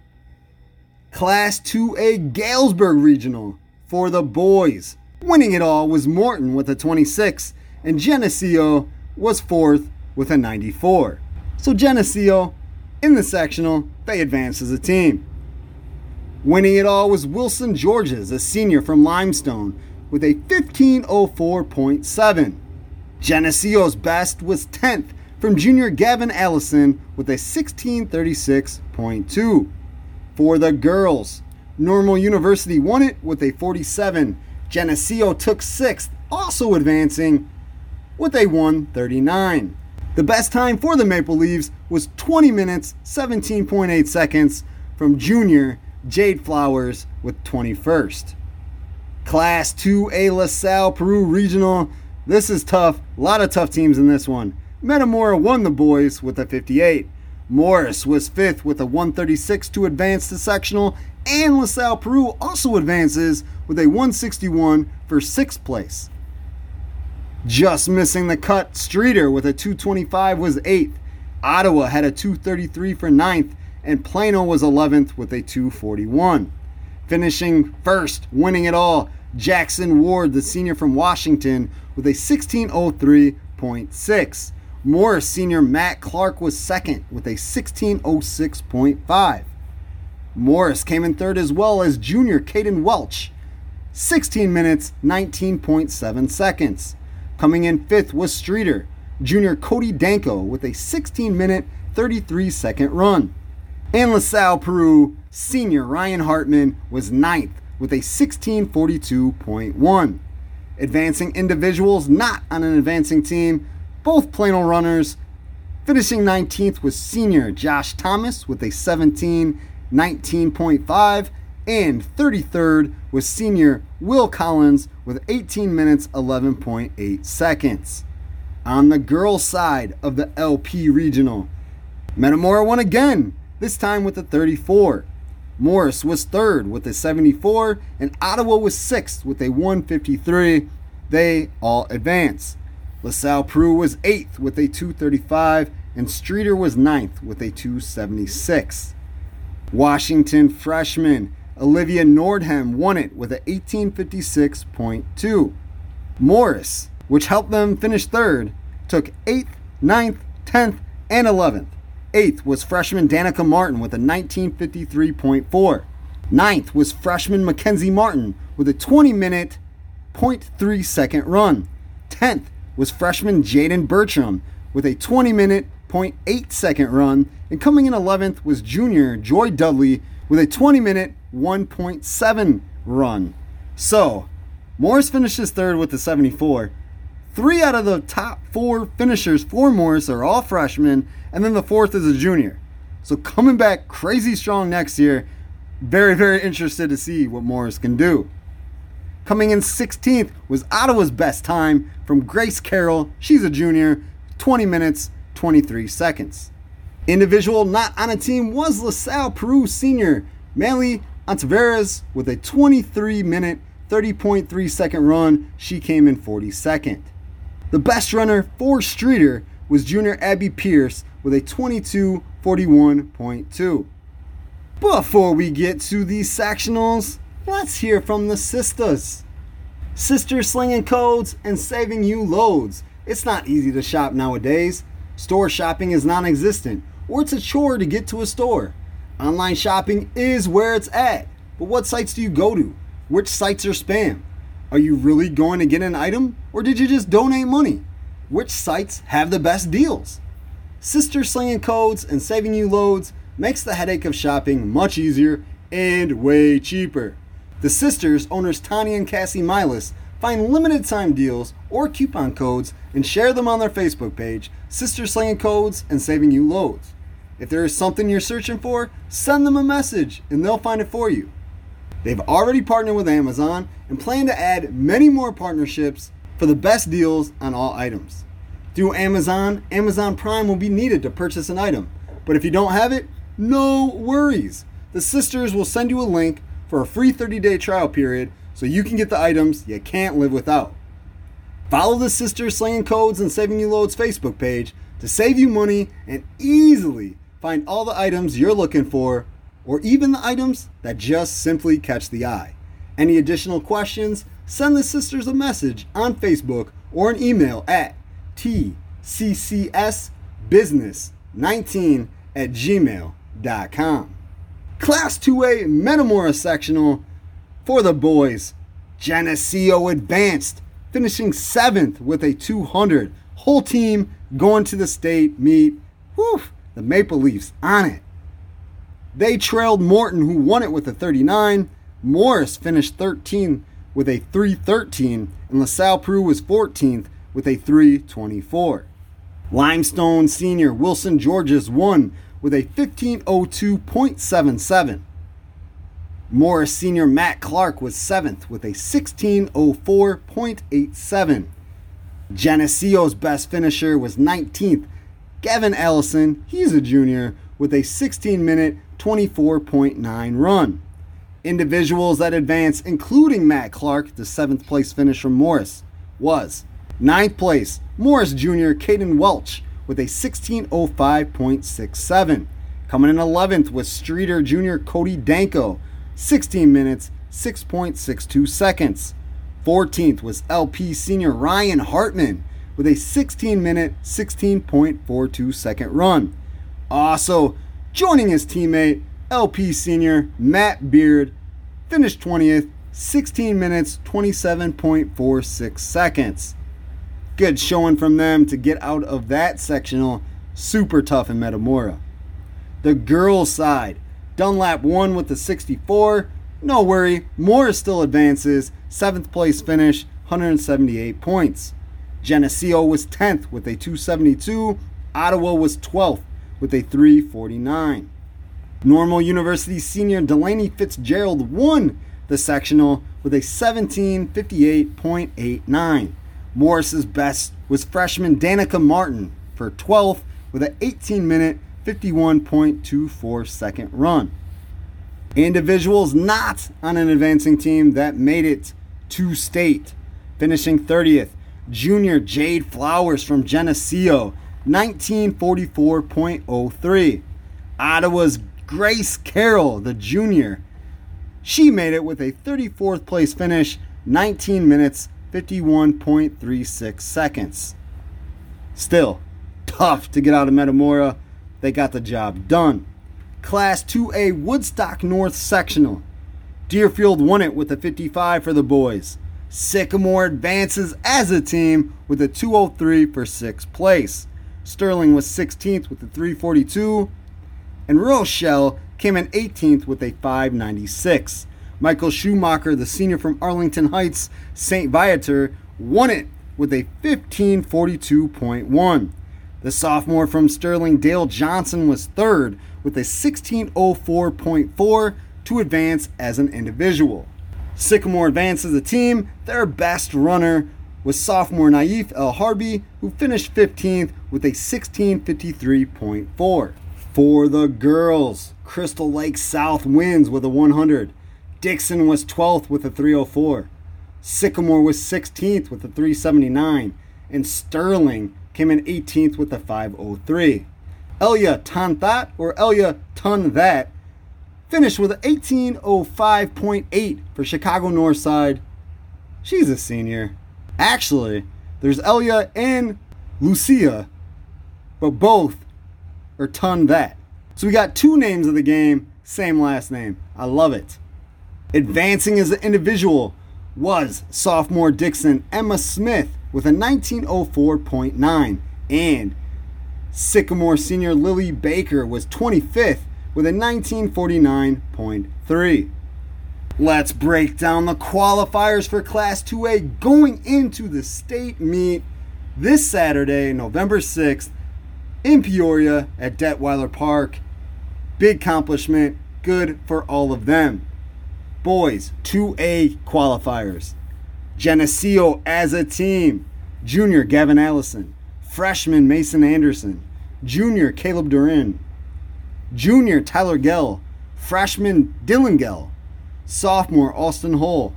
Class 2A Galesburg Regional for the boys. Winning it all was Morton with a 26, and Geneseo was fourth with a 94. So Geneseo, in the sectional, they advanced as a team. Winning it all was Wilson Georges, a senior from Limestone, with a 1504.7. Geneseo's best was 10th from junior Gavin Allison with a 1636.2. For the girls, Normal University won it with a 47. Geneseo took 6th, also advancing with a 139. The best time for the Maple Leaves was 20 minutes 17.8 seconds from junior Jade Flowers with 21st. Class 2A LaSalle Peru Regional. This is tough. A lot of tough teams in this one. Metamora won the boys with a 58. Morris was fifth with a 136 to advance to sectional, and LaSalle Peru also advances with a 161 for sixth place. Just missing the cut, Streator with a 225 was eighth. Ottawa had a 233 for ninth, and Plano was 11th with a 241. Finishing first, winning it all, Jackson Ward, the senior from Washington, with a 1603.6. Morris senior Matt Clark was second with a 1606.5. Morris came in third as well as junior Caden Welch, 16 minutes 19.7 seconds. Coming in fifth was Streator, junior Cody Danko with a 16 minute 33 second run. And LaSalle Peru senior Ryan Hartman was ninth with a 1642.1. Advancing individuals not on an advancing team, both Plano runners. Finishing 19th was senior Josh Thomas with a 17 19.5, and 33rd was senior Will Collins with 18 minutes 11.8 seconds. On the girls' side of the LP Regional, Metamora won again, this time with a 34. Morris was third with a 74, and Ottawa was sixth with a 153. They all advance. LaSalle Peru was eighth with a 235, and Streator was ninth with a 276. Washington freshman Olivia Nordham won it with an 1856.2. Morris, which helped them finish third, took 8th, 9th, 10th, and 11th. Eighth was freshman Danica Martin with a 1953.4. Ninth was freshman Mackenzie Martin with a 20 minute, 0.3 second run. Tenth was freshman Jaden Bertram with a 20 minute, 0.8 second run. And coming in 11th was junior Joy Dudley with a 20 minute, 1.7 run. So, Morris finishes third with the 74. Three out of the top four finishers for Morris are all freshmen, and then the fourth is a junior. So coming back crazy strong next year. Very, very interested to see what Morris can do. Coming in 16th was Ottawa's best time from Grace Carroll. She's a junior, 20 minutes, 23 seconds. Individual not on a team was LaSalle Peru senior Manly Antaveras with a 23 minute, 30.3 second run. She came in 42nd. The best runner for Streator was junior Abby Pierce with a 22.41.2. Before we get to these sectionals, let's hear from the sisters. Sisters slinging codes and saving you loads. It's not easy to shop nowadays. Store shopping is non existent, or it's a chore to get to a store. Online shopping is where it's at. But what sites do you go to? Which sites are spam? Are you really going to get an item or did you just donate money? Which sites have the best deals? Sister slinging codes and saving you loads makes the headache of shopping much easier and way cheaper. The sisters, owners Tanya and Cassie Milas, find limited time deals or coupon codes and share them on their Facebook page, Sister Slinging Codes and Saving You Loads. If there is something you're searching for, send them a message and they'll find it for you. They've already partnered with Amazon and plan to add many more partnerships for the best deals on all items. Through Amazon, Amazon Prime will be needed to purchase an item. But if you don't have it, no worries. The sisters will send you a link for a free 30 day trial period so you can get the items you can't live without. Follow the Sisters Slinging Codes and Saving You Loads Facebook page to save you money and easily find all the items you're looking for or even the items that just simply catch the eye. Any additional questions, send the sisters a message on Facebook or an email at tccsbusiness19 at gmail.com. Class 2A Metamora sectional for the boys. Geneseo advanced, finishing seventh with a 200. Whole team going to the state meet. Whew, the Maple Leafs on it. They trailed Morton, who won it with a 39. Morris finished 13 with a 313, and LaSalle Peru was 14th with a 324. Limestone senior Wilson Georges won with a 1502.77. Morris senior Matt Clark was 7th with a 1604.87. Geneseo's best finisher was 19th. Gavin Allison, he's a junior, with a 16 minute 24.9 run. Individuals that advanced, including Matt Clark, the seventh place finish from Morris, was ninth place, Morris Jr. Caden Welch with a 1605.67. Coming in 11th was Streator Jr. Cody Danko, 16 minutes, 6.62 seconds. 14th was LP Senior Ryan Hartman with a 16 minute, 16.42 second run. Also, joining his teammate, LP senior Matt Beard, finished 20th, 16 minutes, 27.46 seconds. Good showing from them to get out of that sectional. Super tough in Metamora. The girls' side, Dunlap won with the 64. No worry, Morris still advances. Seventh place finish, 178 points. Geneseo was 10th with a 272. Ottawa was 12th with a 349. Normal University senior Delaney Fitzgerald won the sectional with a 1758.89. Morris's best was freshman Danica Martin for 12th with an 18 minute 51.24 second run. Individuals not on an advancing team that made it to state. Finishing 30th, junior Jade Flowers from Geneseo, 1944.03. Ottawa's Grace Carroll, the junior, she made it with a 34th place finish, 19 minutes, 51.36 seconds. Still, tough to get out of Metamora. They got the job done. Class 2A Woodstock North Sectional. Deerfield won it with a 55 for the boys. Sycamore advances as a team with a 203 for 6th place. Sterling was 16th with a 342, and Rochelle came in 18th with a 596. Michael Schumacher, the senior from Arlington Heights, St. Viator, won it with a 1542.1. The sophomore from Sterling, Dale Johnson, was third with a 1604.4 to advance as an individual. Sycamore advanced as a team. Their best runner was sophomore Naif El Harbi, who finished 15th with a 1653.4. For the girls, Crystal Lake South wins with a 100. Dixon was 12th with a 304. Sycamore was 16th with a 379. And Sterling came in 18th with a 503. Elia Tanthat, or Elia Ton That, finished with an 1805.8 for Chicago Northside. She's a senior. Actually, there's Elia and Lucia, but both are Ton That. So we got two names of the game, same last name. I love it. Advancing as an individual was sophomore Dixon Emma Smith with a 1904.9 and Sycamore senior Lily Baker was 25th with a 1949.3. Let's break down the qualifiers for Class 2A going into the state meet this Saturday, November 6th, in Peoria at Detweiler Park. Big accomplishment, good for all of them. Boys, 2A qualifiers. Geneseo as a team. Junior Gavin Allison. Freshman Mason Anderson. Junior Caleb Durin. Junior Tyler Gell. Freshman Dylan Gell. Sophomore Austin Hull.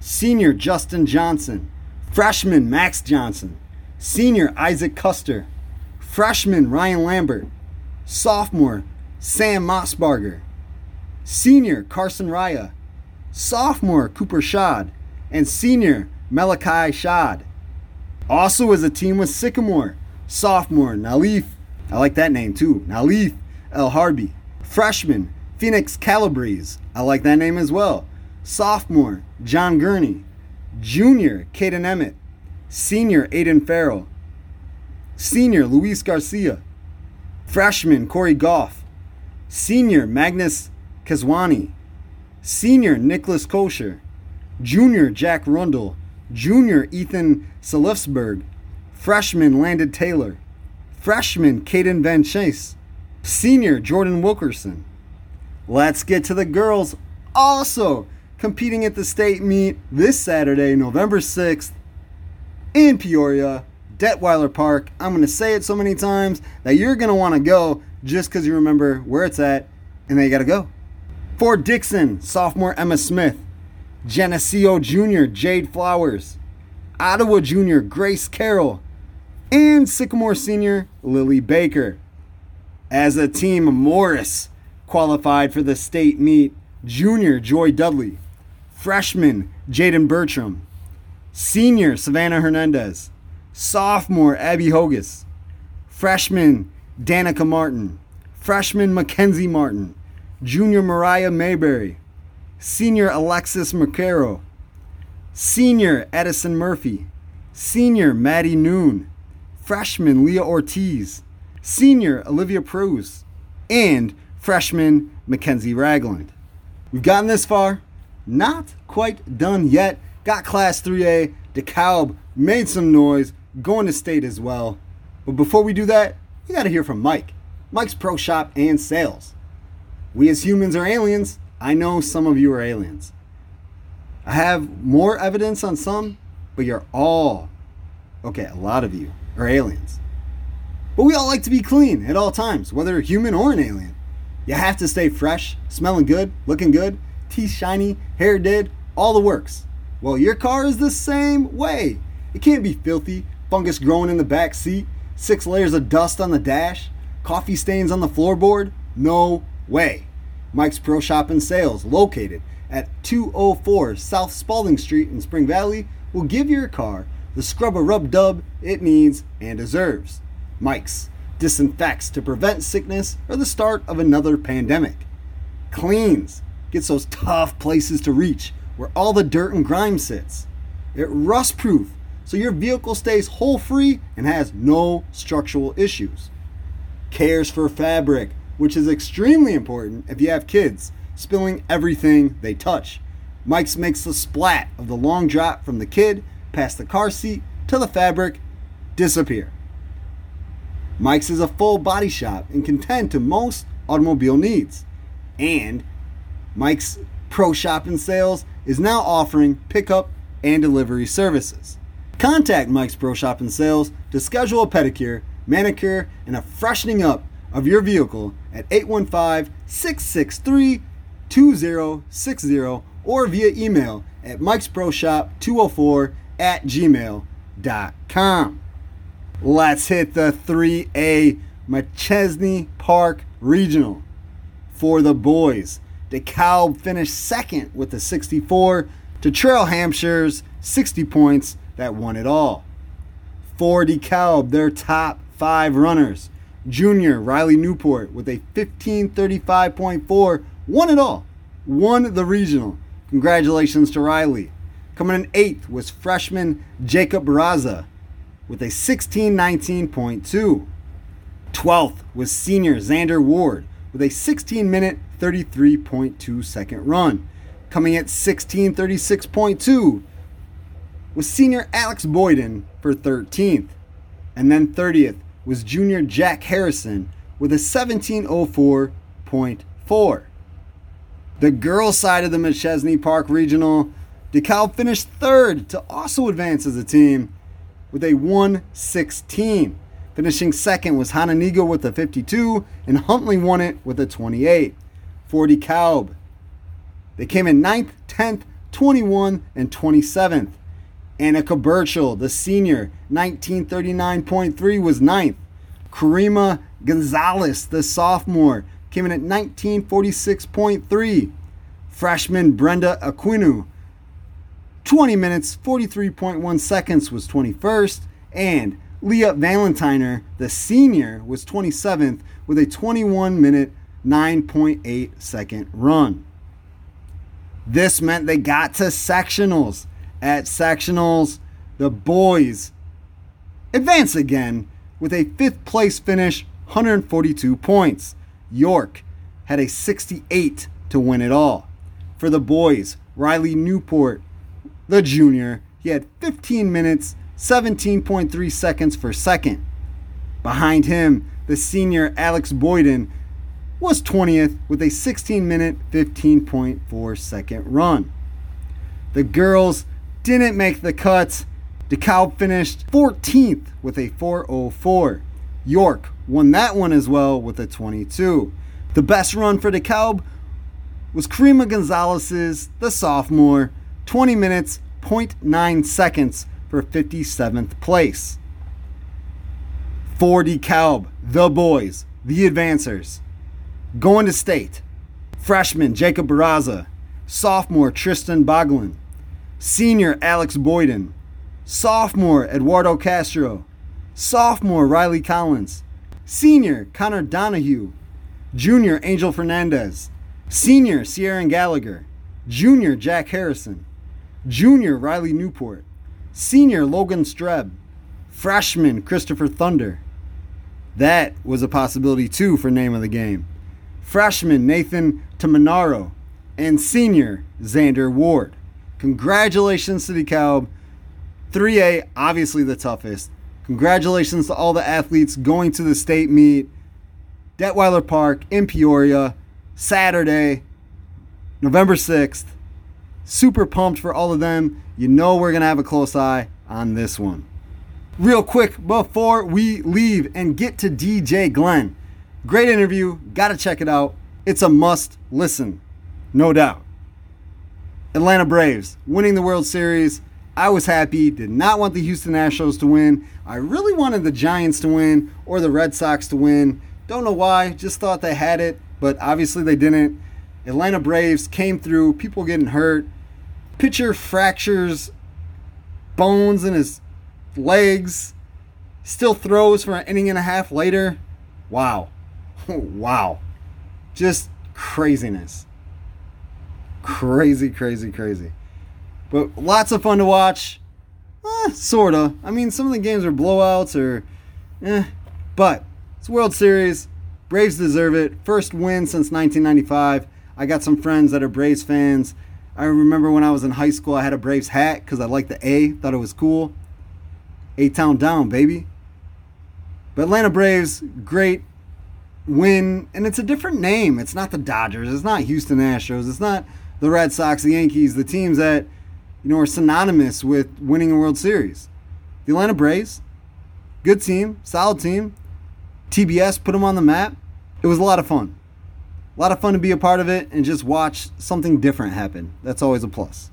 Senior Justin Johnson. Freshman Max Johnson. Senior Isaac Custer. Freshman Ryan Lambert. Sophomore Sam Mossbarger. Senior Carson Raya. Sophomore Cooper Shad. And senior Malachi Shad. Also as a team with Sycamore. Sophomore Nalif. I like that name too. Nalif El Harbi. Freshman Phoenix Calabrese. I like that name as well. Sophomore John Gurney. Junior Caden Emmett. Senior Aiden Farrell. Senior Luis Garcia. Freshman Corey Goff. Senior Magnus Kazwani. Senior Nicholas Kosher. Junior Jack Rundle. Junior Ethan Salifsberg. Freshman Landon Taylor. Freshman Caden Van Chase. Senior Jordan Wilkerson. Let's get to the girls also competing at the state meet this Saturday, November 6th in Peoria, Detweiler Park. I'm going to say it so many times that you're going to want to go just because you remember where it's at and then you got to go. For Dixon, sophomore Emma Smith. Geneseo Jr. Jade Flowers. Ottawa Jr. Grace Carroll. And Sycamore Senior Lily Baker. As a team, Morris qualified for the state meet. Junior Joy Dudley. Freshman Jaden Bertram. Senior Savannah Hernandez. Sophomore Abby Hogus. Freshman Danica Martin. Freshman Mackenzie Martin. Junior Mariah Mayberry. Senior Alexis Mercaro. Senior Edison Murphy. Senior Maddie Noon. Freshman Leah Ortiz. Senior Olivia Pruse. And freshman Mackenzie Ragland. We've gotten this far. Not quite done yet. Got Class 3A DeKalb made some noise, going to state as well. But before we do that, we got to hear from Mike. Mike's Pro Shop and Sales. We as humans are aliens. I know some of you are aliens. I have more evidence on some, but you're all, okay, a lot of you are aliens. But we all like to be clean at all times, whether human or an alien. You have to stay fresh, smelling good, looking good, teeth shiny, hair did, all the works. Well, your car is the same way. It can't be filthy, fungus growing in the back seat, six layers of dust on the dash, coffee stains on the floorboard. No way. Mike's Pro Shop and Sales, located at 204 South Spalding Street in Spring Valley, will give your car the scrub a rub dub it needs and deserves. Mike's disinfects to prevent sickness or the start of another pandemic. Cleans gets those tough places to reach where all the dirt and grime sits. It rust proof so your vehicle stays hole free and has no structural issues. Cares for fabric, which is extremely important if you have kids spilling everything they touch. Mike's makes the splat of the long drop from the kid past the car seat to the fabric disappear. Mike's is a full body shop and can tend to most automobile needs. And Mike's Pro Shop and Sales is now offering pickup and delivery services. Contact Mike's Pro Shop and Sales to schedule a pedicure, manicure, and a freshening up of your vehicle at 815 663 2060 or via email at mikesproshop204 at gmail.com. Let's hit the 3A McChesney Park Regional. For the boys, DeKalb finished second with a 64 to Trail Hampshire's 60 points that won it all. For DeKalb, their top five runners, junior Riley Newport with a 1535.4 won it all, won the regional. Congratulations to Riley. Coming in eighth was freshman Jacob Barraza with a 1619.2. 12th was senior Xander Ward with a 16 minute 33.2 second run. Coming at 1636.2 was senior Alex Boyden for 13th. And then 30th was junior Jack Harrison with a 1704.4. The girls' side of the McChesney Park Regional, DeKalb finished third to also advance as a team with a 116. Finishing second was Hononegah with a 52, and Huntley won it with a 28. For DeKalb. They came in 9th, 10th, 21, and 27th. Annika Burchell, the senior, 1939.3 was 9th. Karima Gonzalez, the sophomore, came in at 1946.3. Freshman Brenda Aquinu, 20 minutes 43.1 seconds was 21st, and Leah Valentiner, the senior, was 27th with a 21 minute 9.8 second run. This meant they got to sectionals. At sectionals, the boys advance again with a fifth place finish, 142 points. York had a 68 to win it all. For the boys, Riley Newport the junior. He had 15 minutes, 17.3 seconds for second. Behind him, the senior Alex Boyden was 20th with a 16 minute, 15.4 second run. The girls didn't make the cut. DeKalb finished 14th with a 404. York won that one as well with a 22. The best run for DeKalb was Karima Gonzalez's, the sophomore, 20 minutes, 0.9 seconds for 57th place. 4 DeKalb, the boys, the advancers. Going to state, freshman Jacob Barraza, sophomore Tristan Boglin, senior Alex Boyden, sophomore Eduardo Castro, sophomore Riley Collins, senior Connor Donahue, junior Angel Fernandez, senior Sierra Gallagher, junior Jack Harrison, Junior Riley Newport, Senior Logan Streb, Freshman Christopher Thunder. That was a possibility too for name of the game. Freshman Nathan Tamanaro and Senior Xander Ward. Congratulations to DeKalb 3A, obviously the toughest. Congratulations to all the athletes going to the state meet. Detweiler Park in Peoria, Saturday, November 6th. Super pumped for all of them. You know we're going to have a close eye on this one. Real quick before we leave and get to DJ Glenn. Great interview. Got to check it out. It's a must listen, no doubt. Atlanta Braves winning the World Series. I was happy. Did not want the Houston Astros to win. I really wanted the Giants to win or the Red Sox to win. Don't know why. Just thought they had it, but obviously they didn't. Atlanta Braves came through. People getting hurt. Pitcher fractures bones in his legs. Still throws for an inning and a half later. Wow. wow. Just craziness. Crazy, crazy, crazy. But lots of fun to watch. Eh, sorta. I mean, some of the games are blowouts or eh. But it's World Series. Braves deserve it. First win since 1995. I got some friends that are Braves fans. I remember when I was in high school, I had a Braves hat because I liked the A, thought it was cool. A Town down, baby. But Atlanta Braves, great win, and it's a different name. It's not the Dodgers, it's not Houston Astros, it's not the Red Sox, the Yankees, the teams that you know are synonymous with winning a World Series. The Atlanta Braves, good team, solid team. TBS put them on the map. It was a lot of fun. A lot of fun to be a part of it and just watch something different happen. That's always a plus.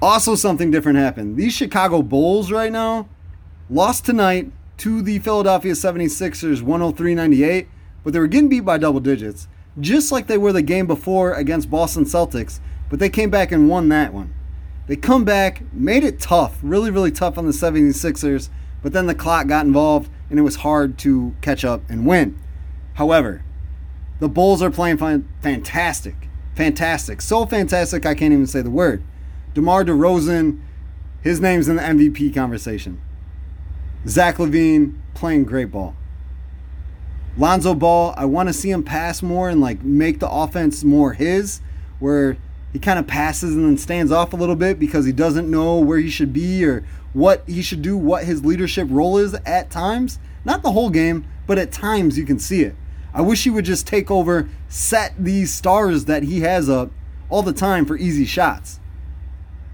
Also, something different happened. These Chicago Bulls right now lost tonight to the Philadelphia 76ers 103 98, but they were getting beat by double digits, just like they were the game before against Boston Celtics, but they came back and won that one. They come back, made it tough, really, really tough on the 76ers, but then the clock got involved and it was hard to catch up and win. However, the Bulls are playing fantastic. Fantastic. So fantastic, I can't even say the word. DeMar DeRozan, his name's in the MVP conversation. Zach LaVine, playing great ball. Lonzo Ball, I want to see him pass more and like make the offense more his, where he kind of passes and then stands off a little bit because he doesn't know where he should be or what he should do, what his leadership role is at times. Not the whole game, but at times you can see it. I wish he would just take over, set these stars that he has up all the time for easy shots.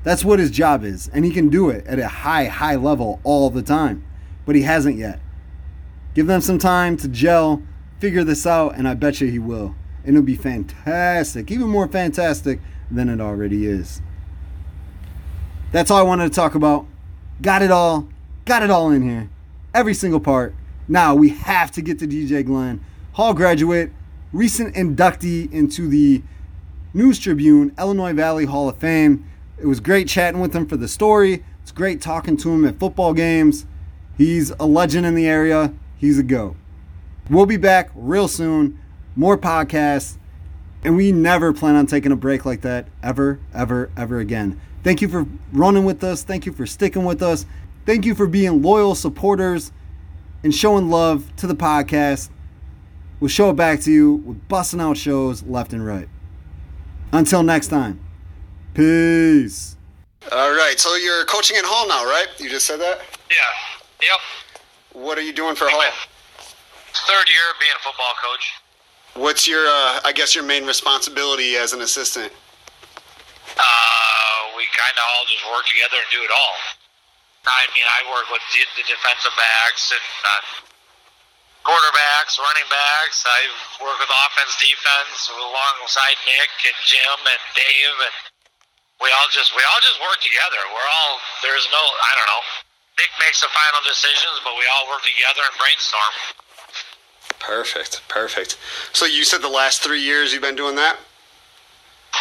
That's what his job is, and he can do it at a high, high level all the time. But he hasn't yet. Give them some time to gel, figure this out, and I bet you he will. And it'll be fantastic, even more fantastic than it already is. That's all I wanted to talk about. Got it all. Got it all in here. Every single part. Now we have to get to DJ Glenn. Hall graduate, recent inductee into the News Tribune Illinois Valley Hall of Fame. It was great chatting with him for the story. It's great talking to him at football games. He's a legend in the area. He's a go. We'll be back real soon. More podcasts. And we never plan on taking a break like that ever, ever, ever again. Thank you for running with us. Thank you for sticking with us. Thank you for being loyal supporters and showing love to the podcast. We'll show it back to you with busting out shows left and right. Until next time, peace. All right, so you're coaching in Hall now, right? You just said that? Yeah. Yep. What are you doing for Hall? Third year being a football coach. What's your, uh, I guess, your main responsibility as an assistant? Uh, we kind of all just work together and do it all. I mean, I work with the, the defensive backs and uh, quarterbacks, running backs. I work with offense, defense, alongside Nick and Jim and Dave, and we all just we all just work together. We're all there's no I don't know. Nick makes the final decisions, but we all work together and brainstorm. Perfect, perfect. So you said the last three years you've been doing that?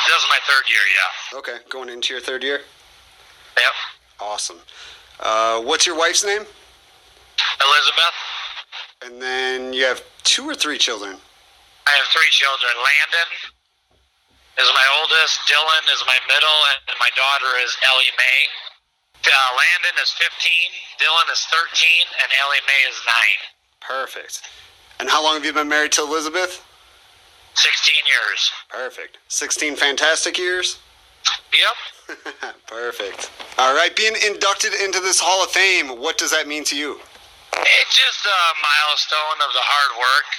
This is my third year, yeah. Okay, going into your third year. Yep. Awesome. Uh, what's your wife's name? Elizabeth. And then you have two or three children? I have three children. Landon is my oldest, Dylan is my middle, and my daughter is Ellie Mae. Uh, Landon is 15, Dylan is 13, and Ellie Mae is 9. Perfect. And how long have you been married to Elizabeth? 16 years. Perfect. 16 fantastic years? Yep. Perfect. All right, being inducted into this Hall of Fame, what does that mean to you? It's just a milestone of the hard work,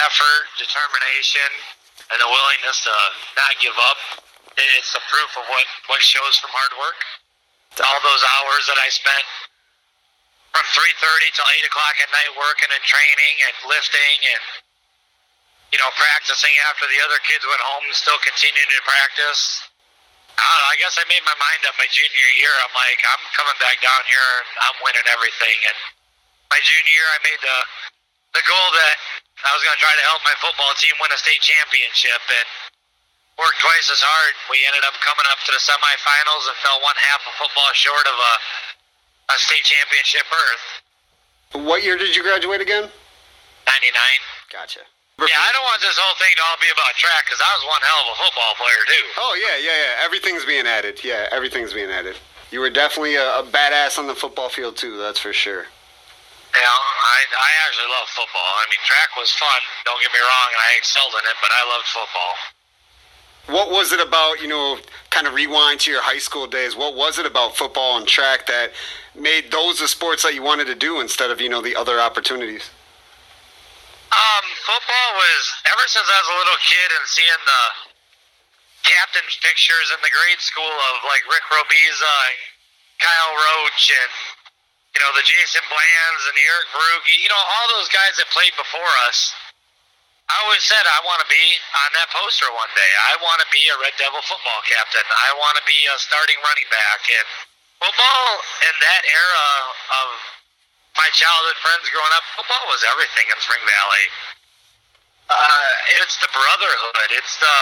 effort, determination, and the willingness to not give up. It's the proof of what, what shows from hard work. All those hours that I spent from 3.30 till 8 o'clock at night working and training and lifting and, you know, practicing after the other kids went home and still continuing to practice. I I guess I made my mind up my junior year. I'm like, I'm coming back down here and I'm winning everything. And my junior year, I made the the goal that I was going to try to help my football team win a state championship and worked twice as hard. We ended up coming up to the semifinals and fell one half of football short of a, a state championship berth. What year did you graduate again? 99. Gotcha. Yeah, I don't want this whole thing to all be about track because I was one hell of a football player too. Oh yeah, yeah, yeah. Everything's being added. Yeah, everything's being added. You were definitely a, a badass on the football field too. That's for sure. Yeah, I, I actually love football. I mean, track was fun. Don't get me wrong, I excelled in it, but I loved football. What was it about, you know, kind of rewind to your high school days? What was it about football and track that made those the sports that you wanted to do instead of, you know, the other opportunities? Um, football was ever since I was a little kid and seeing the captain's pictures in the grade school of like Rick Robiza and Kyle Roach and you know the Jason Blands and Eric Verugi, you know all those guys that played before us. I always said I want to be on that poster one day. I want to be a Red Devil football captain. I want to be a starting running back. And football in that era of my childhood friends growing up, football was everything in Spring Valley. Uh, it's the brotherhood. It's the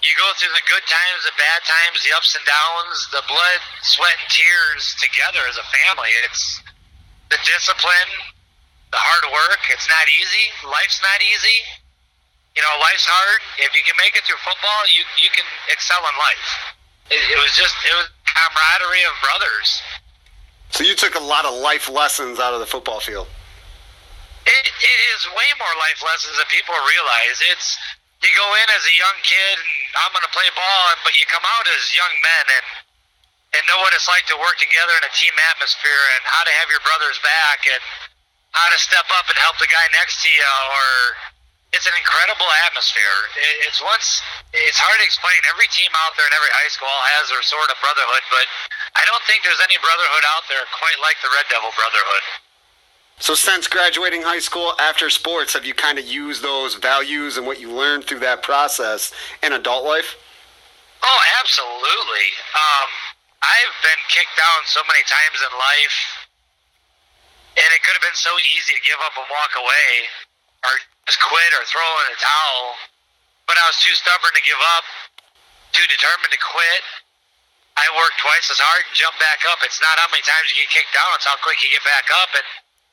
you go through the good times, the bad times, the ups and downs, the blood, sweat, and tears together as a family. It's the discipline, the hard work. It's not easy. Life's not easy. You know, life's hard. If you can make it through football, you you can excel in life. It, it was just it was camaraderie of brothers. So you took a lot of life lessons out of the football field. It, it is way more life lessons than people realize. It's you go in as a young kid and I'm going to play ball, but you come out as young men and and know what it's like to work together in a team atmosphere and how to have your brothers back and how to step up and help the guy next to you or it's an incredible atmosphere. It, it's once it's hard to explain. Every team out there in every high school has their sort of brotherhood, but I don't think there's any brotherhood out there quite like the Red Devil Brotherhood. So since graduating high school after sports, have you kind of used those values and what you learned through that process in adult life? Oh, absolutely. Um, I've been kicked down so many times in life, and it could have been so easy to give up and walk away, or just quit or throw in the towel. But I was too stubborn to give up, too determined to quit. I worked twice as hard and jumped back up. It's not how many times you get kicked down; it's how quick you get back up. And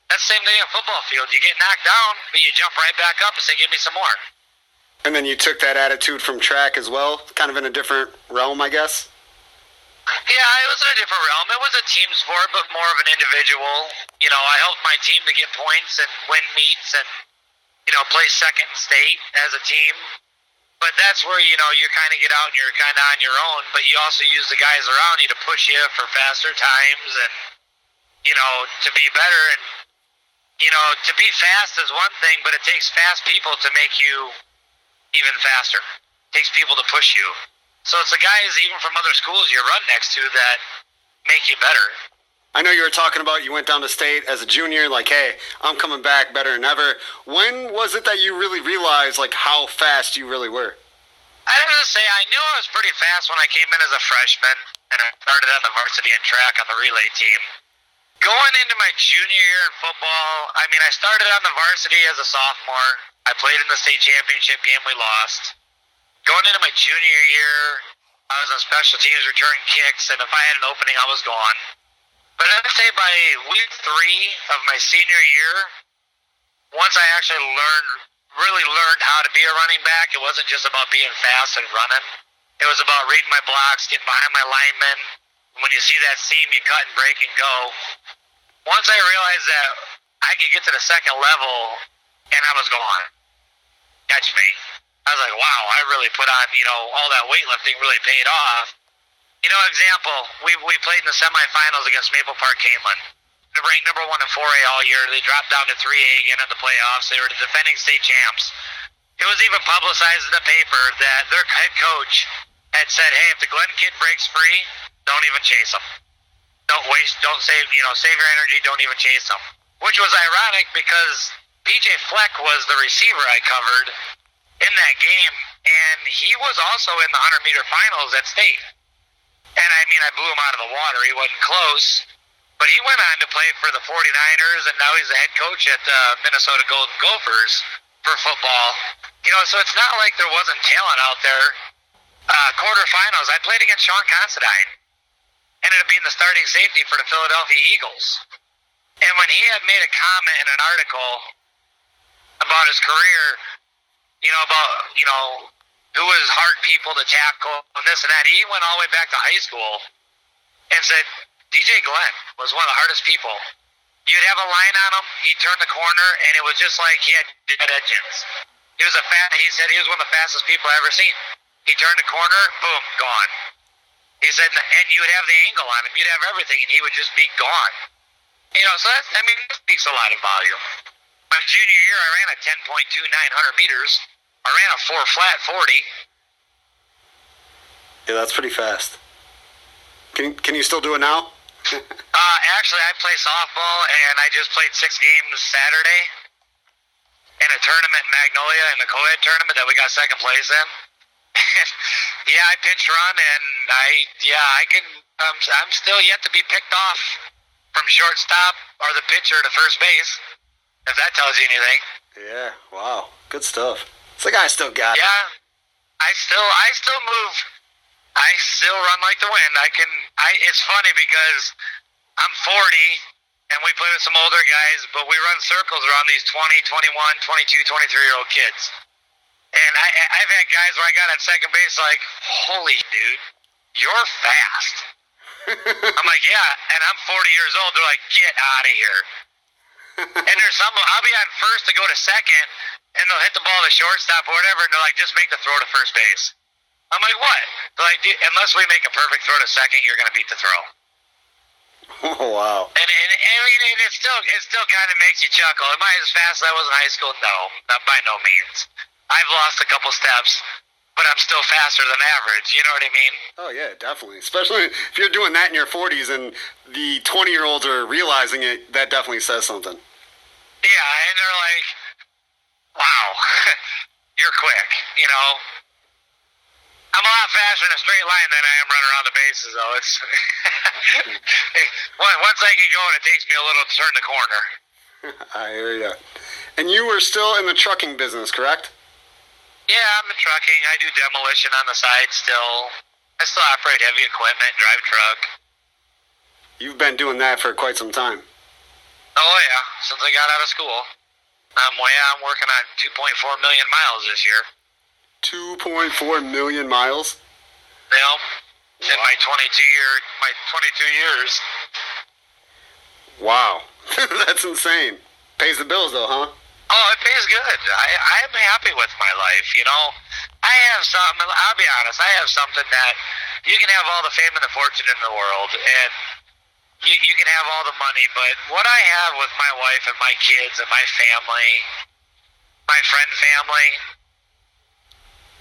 that's the same thing on football field. You get knocked down, but you jump right back up and say, "Give me some more." And then you took that attitude from track as well, kind of in a different realm, I guess. Yeah, it was in a different realm. It was a team sport, but more of an individual. You know, I helped my team to get points and win meets and, you know, play second state as a team. But that's where, you know, you kind of get out and you're kind of on your own, but you also use the guys around you to push you for faster times and, you know, to be better. And, you know, to be fast is one thing, but it takes fast people to make you even faster. It takes people to push you. So it's the guys even from other schools you run next to that make you better. I know you were talking about you went down to state as a junior, like, hey, I'm coming back better than ever. When was it that you really realized like how fast you really were? I have to say, I knew I was pretty fast when I came in as a freshman, and I started on the varsity and track on the relay team. Going into my junior year in football, I mean, I started on the varsity as a sophomore. I played in the state championship game we lost. Going into my junior year, I was on special teams returning kicks, and if I had an opening, I was gone. But I'd say by week three of my senior year, once I actually learned, really learned how to be a running back, it wasn't just about being fast and running. It was about reading my blocks, getting behind my linemen. When you see that seam, you cut and break and go. Once I realized that I could get to the second level, and I was gone. Catch me. I was like, wow, I really put on, you know, all that weightlifting really paid off. You know, example, we, we played in the semifinals against Maple Park Kaneland. They ranked number one in 4A all year. They dropped down to 3A again in the playoffs. They were the defending state champs. It was even publicized in the paper that their head coach had said, "Hey, if the Glenn kid breaks free, don't even chase him. Don't waste. Don't save. You know, save your energy. Don't even chase him." Which was ironic because PJ Fleck was the receiver I covered in that game, and he was also in the 100 meter finals at state. And I mean, I blew him out of the water. He wasn't close. But he went on to play for the 49ers, and now he's the head coach at the Minnesota Golden Gophers for football. You know, so it's not like there wasn't talent out there. Uh, quarterfinals, I played against Sean Considine. Ended up being the starting safety for the Philadelphia Eagles. And when he had made a comment in an article about his career, you know, about, you know, who was hard people to tackle and this and that, he went all the way back to high school and said, DJ Glenn was one of the hardest people. You'd have a line on him, he'd turn the corner, and it was just like he had dead engines. He was a fat. He said he was one of the fastest people I ever seen. He turned the corner, boom, gone. He said, and you would have the angle on him, you'd have everything, and he would just be gone. You know, so that's, I mean, that speaks a lot of volume. My junior year, I ran a 10.2 900 meters. I ran a four flat 40. Yeah, that's pretty fast. Can can you still do it now? Uh, actually, I play softball, and I just played six games Saturday in a tournament in Magnolia in the co-ed tournament that we got second place in. yeah, I pinch run, and I yeah I can. Um, I'm still yet to be picked off from shortstop or the pitcher to first base. If that tells you anything. Yeah. Wow. Good stuff. It's like I still got it. Yeah, I still I still move. I still run like the wind. I can. I. It's funny because I'm 40 and we play with some older guys, but we run circles around these 20, 21, 22, 23 year old kids. And I, I've had guys where I got at second base like, holy dude, you're fast. I'm like, yeah, and I'm 40 years old. They're like, get out of here. and there's some, I'll be on first to go to second, and they'll hit the ball to shortstop or whatever, and they're like, just make the throw to first base. I'm like, what? They're like, "Dude, unless we make a perfect throw to second, you're going to beat the throw. Oh wow. And, and, and I mean, and it still it still kind of makes you chuckle. Am I as fast as I was in high school? No, not by no means. I've lost a couple steps, but I'm still faster than average. You know what I mean? Oh yeah, definitely. Especially if you're doing that in your 40s and the 20 year olds are realizing it. That definitely says something. Yeah, and they're like, "Wow, you're quick." You know, I'm a lot faster in a straight line than I am running around the bases, though. It's once I get going, it takes me a little to turn the corner. I hear ya. And you were still in the trucking business, correct? Yeah, I'm in trucking. I do demolition on the side still. I still operate heavy equipment, drive truck. You've been doing that for quite some time. Oh yeah, since I got out of school. Um, well, yeah, I'm working on 2.4 million miles this year. 2.4 million miles. You know, in my 22 year, my 22 years. Wow, that's insane. Pays the bills though, huh? Oh, it pays good. I I'm happy with my life. You know, I have something. I'll be honest. I have something that you can have all the fame and the fortune in the world, and you, you can have all the money, but what I have with my wife and my kids and my family, my friend family,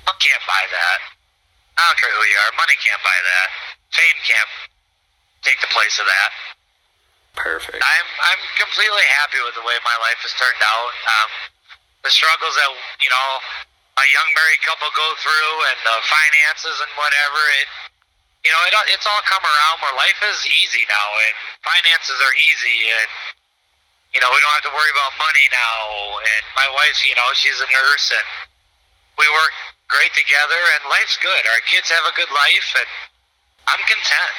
I can't buy that. I don't care who you are. Money can't buy that. Fame can't take the place of that. Perfect. I'm I'm completely happy with the way my life has turned out. Um, the struggles that you know a young married couple go through, and the finances and whatever. It you know it it's all come around where life is easy now, and finances are easy, and you know we don't have to worry about money now. And my wife, you know, she's a nurse, and we work great together, and life's good. Our kids have a good life, and I'm content.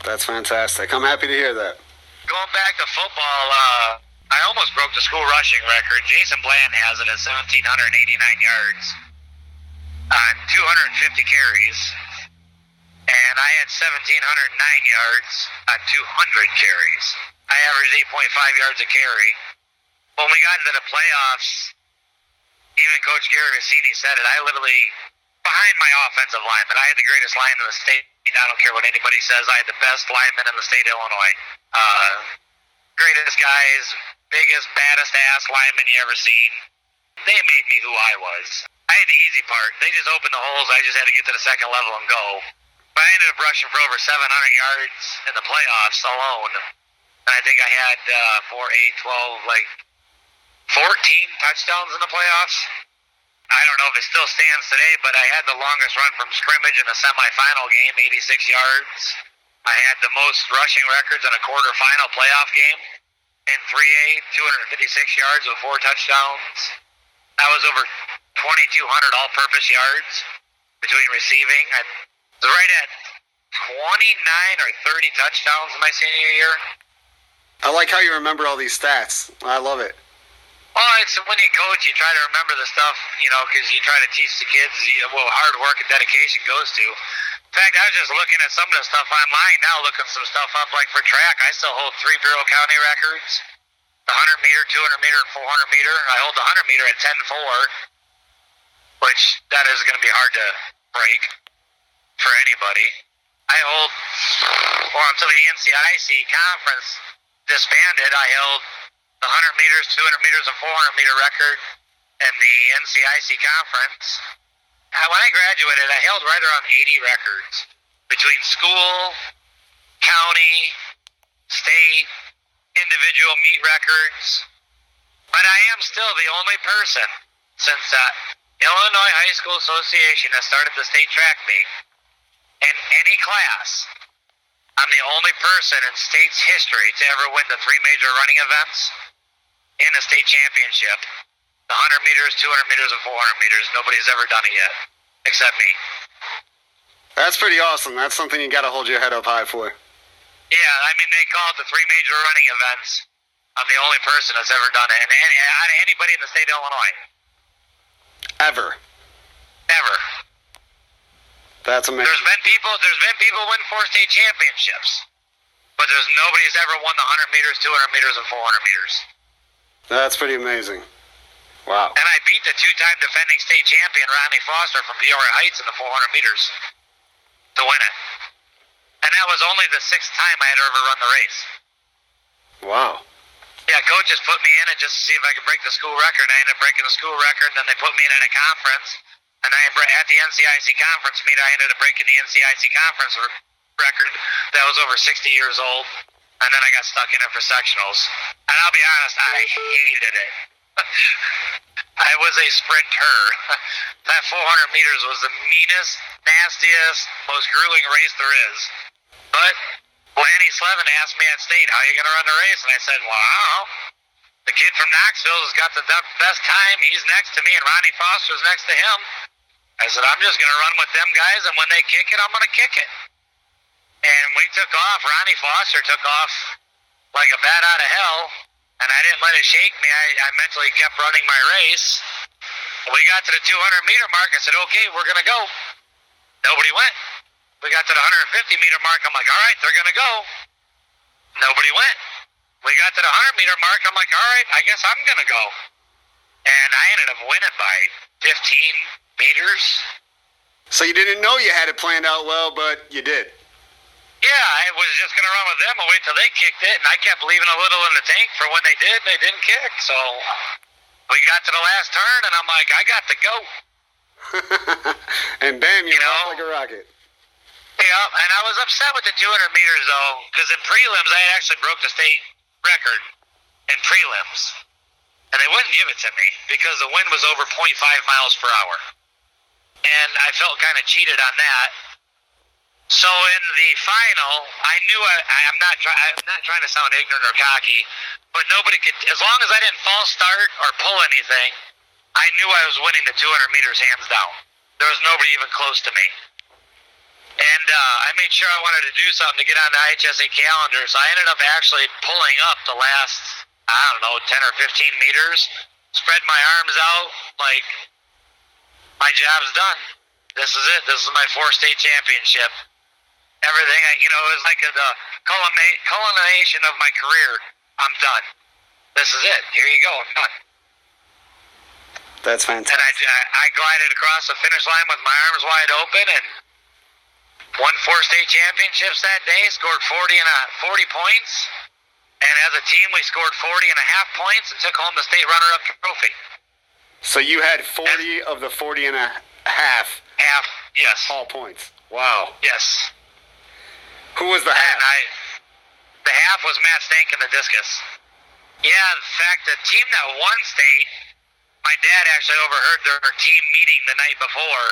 That's fantastic. I'm happy to hear that. Going back to football, uh, I almost broke the school rushing record. Jason Bland has it at 1,789 yards on 250 carries. And I had 1,709 yards on 200 carries. I averaged 8.5 yards a carry. When we got into the playoffs, even Coach Gary Rossini said it. I literally, behind my offensive line, that I had the greatest line in the state I don't care what anybody says. I had the best lineman in the state of Illinois. Uh, greatest guys, biggest, baddest ass lineman you ever seen. They made me who I was. I had the easy part. They just opened the holes. I just had to get to the second level and go. But I ended up rushing for over 700 yards in the playoffs alone. And I think I had uh, 4, 8, 12, like 14 touchdowns in the playoffs. I don't know if it still stands today, but I had the longest run from scrimmage in a semifinal game, 86 yards. I had the most rushing records in a quarterfinal playoff game in 3A, 256 yards with four touchdowns. I was over 2,200 all-purpose yards between receiving. I was right at 29 or 30 touchdowns in my senior year. I like how you remember all these stats. I love it. Well, it's when you coach, you try to remember the stuff, you know, because you try to teach the kids you know, what hard work and dedication goes to. In fact, I was just looking at some of the stuff online now, looking some stuff up like for track. I still hold three Bureau County records: the 100 meter, 200 meter, and 400 meter. I hold the 100 meter at 10.4, which that is going to be hard to break for anybody. I hold, well, until the NCIC conference disbanded, I held the 100 meters, 200 meters, and 400 meter record in the NCIC conference. Uh, When I graduated, I held right around 80 records between school, county, state, individual meet records. But I am still the only person since the Illinois High School Association has started the state track meet in any class. I'm the only person in state's history to ever win the three major running events in a state championship. The 100 meters, 200 meters, and 400 meters. Nobody's ever done it yet, except me. That's pretty awesome. That's something you got to hold your head up high for. Yeah, I mean, they call it the three major running events. I'm the only person that's ever done it. And, and, and anybody in the state of Illinois. Ever. Ever. That's amazing. There's been people, there's been people win four state championships. But there's nobody nobody's ever won the 100 meters, 200 meters, and 400 meters. That's pretty amazing. Wow. And I beat the two-time defending state champion Ronnie Foster from Peoria Heights in the 400 meters to win it. And that was only the sixth time I had ever run the race. Wow. Yeah, coaches put me in it just to see if I could break the school record. I ended up breaking the school record, and then they put me in at a conference. And I at the NCIC conference meet, I ended up breaking the NCIC conference record that was over 60 years old. And then I got stuck in it for sectionals. And I'll be honest, I hated it. I was a sprinter. that 400 meters was the meanest, nastiest, most grueling race there is. But Lanny Slevin asked me at state, "How are you going to run the race?" And I said, "Well. The kid from Knoxville has got the best time. He's next to me, and Ronnie Foster's next to him." I said, "I'm just going to run with them guys, and when they kick it, I'm going to kick it." And we took off. Ronnie Foster took off like a bat out of hell, and I didn't let it shake me. I, I mentally kept running my race. We got to the 200 meter mark. I said, "Okay, we're going to go." Nobody went. We got to the 150 meter mark. I'm like, all right, they're going to go. Nobody went. We got to the 100 meter mark. I'm like, all right, I guess I'm going to go. And I ended up winning by 15 meters. So you didn't know you had it planned out well, but you did. Yeah, I was just going to run with them and wait till they kicked it. And I kept leaving a little in the tank for when they did. They didn't kick. So we got to the last turn, and I'm like, I got to go. and bam, you're You know? like a rocket. Yeah, and I was upset with the 200 meters though, because in prelims I had actually broke the state record in prelims, and they wouldn't give it to me because the wind was over 0.5 miles per hour, and I felt kind of cheated on that. So in the final, I knew I, I'm not try, I'm not trying to sound ignorant or cocky, but nobody could, as long as I didn't false start or pull anything, I knew I was winning the 200 meters hands down. There was nobody even close to me. And uh, I made sure I wanted to do something to get on the IHSA calendar, so I ended up actually pulling up the last, I don't know, 10 or 15 meters, spread my arms out, like, my job's done. This is it. This is my four state championship. Everything, I, you know, it was like a, the culmina- culmination of my career. I'm done. This is it. Here you go. I'm done. That's fantastic. And I, fantastic. I glided across the finish line with my arms wide open, and Won four state championships that day, scored 40 and a 40 points. And as a team, we scored 40 and a half points and took home the state runner-up trophy. So you had 40 of the 40 and a half Half, yes. all points. Wow. Yes. Who was the And half? I, the half was Matt Stank in the discus. Yeah, in fact, the team that won state, my dad actually overheard their team meeting the night before,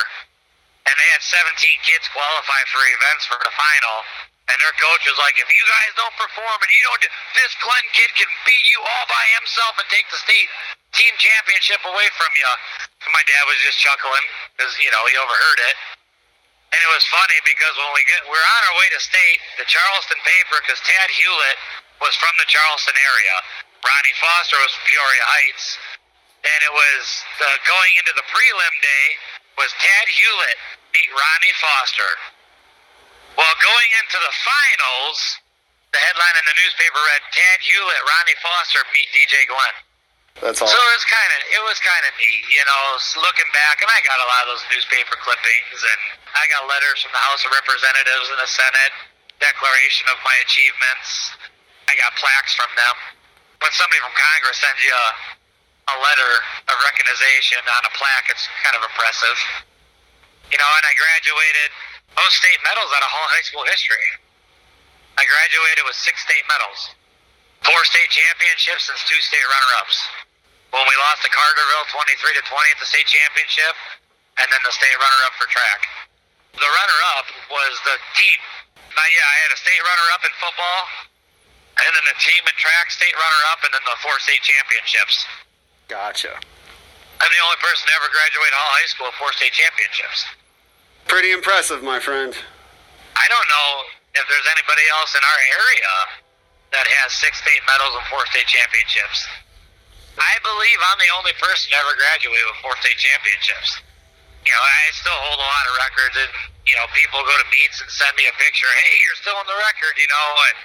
and they had 17 kids qualify for events for the final. And their coach was like, if you guys don't perform and you don't do, this Glenn kid can beat you all by himself and take the state team championship away from you. And my dad was just chuckling because, you know, he overheard it. And it was funny because when we get, we're on our way to state, the Charleston paper, because Tad Hewlett was from the Charleston area. Ronnie Foster was from Peoria Heights. And it was the, going into the prelim day was Tad Hewlett meet Ronnie Foster. Well, going into the finals, the headline in the newspaper read Tad Hewlett, Ronnie Foster meet DJ Glenn. That's So all. it was kind of it was kind of neat, you know, looking back, and I got a lot of those newspaper clippings, and I got letters from the House of Representatives and the Senate, declaration of my achievements. I got plaques from them. When somebody from Congress sends you a, a letter of recognition on a plaque, it's kind of impressive. You know, and I graduated most state medals out of all high school history. I graduated with six state medals, four state championships, and two state runner-ups when we lost to Carterville 23 to 20 at the state championship, and then the state runner-up for track. The runner-up was the team. Now, yeah, I had a state runner-up in football, and then the team in track state runner-up, and then the four state championships. Gotcha. I'm the only person to ever graduate Hall High School with four state championships. Pretty impressive, my friend. I don't know if there's anybody else in our area that has six state medals and four state championships. I believe I'm the only person to ever graduate with four state championships. You know, I still hold a lot of records, and you know, people go to meets and send me a picture. Hey, you're still on the record, you know, and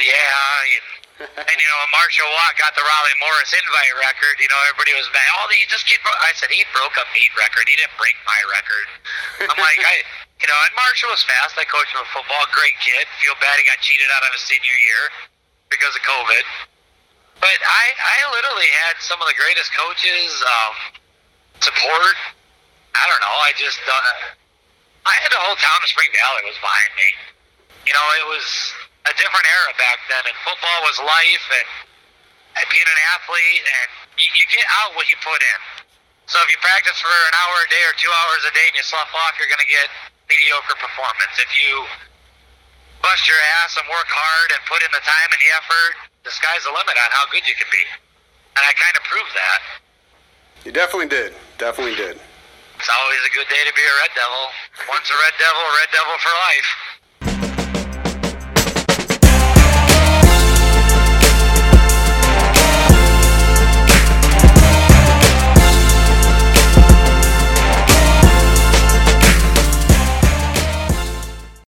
yeah, you, and you know, Marshall Watt got the Raleigh Morris invite record, you know, everybody was mad. Oh, he just keep. I said he broke a meet record. He didn't break my record. I'm like, I, you know, and Marshall was fast. I coached him football. Great kid. Feel bad he got cheated out of his senior year because of COVID. But I, I literally had some of the greatest coaches, um, support. I don't know. I just, uh, I had the whole town of Spring Valley was behind me. You know, it was a different era back then, and football was life, and, and being an athlete, and you, you get out what you put in. So if you practice for an hour a day or two hours a day and you slough off, you're going to get mediocre performance. If you bust your ass and work hard and put in the time and the effort, the sky's the limit on how good you can be. And I kind of proved that. You definitely did. Definitely did. It's always a good day to be a Red Devil. Once a Red Devil, a Red Devil for life.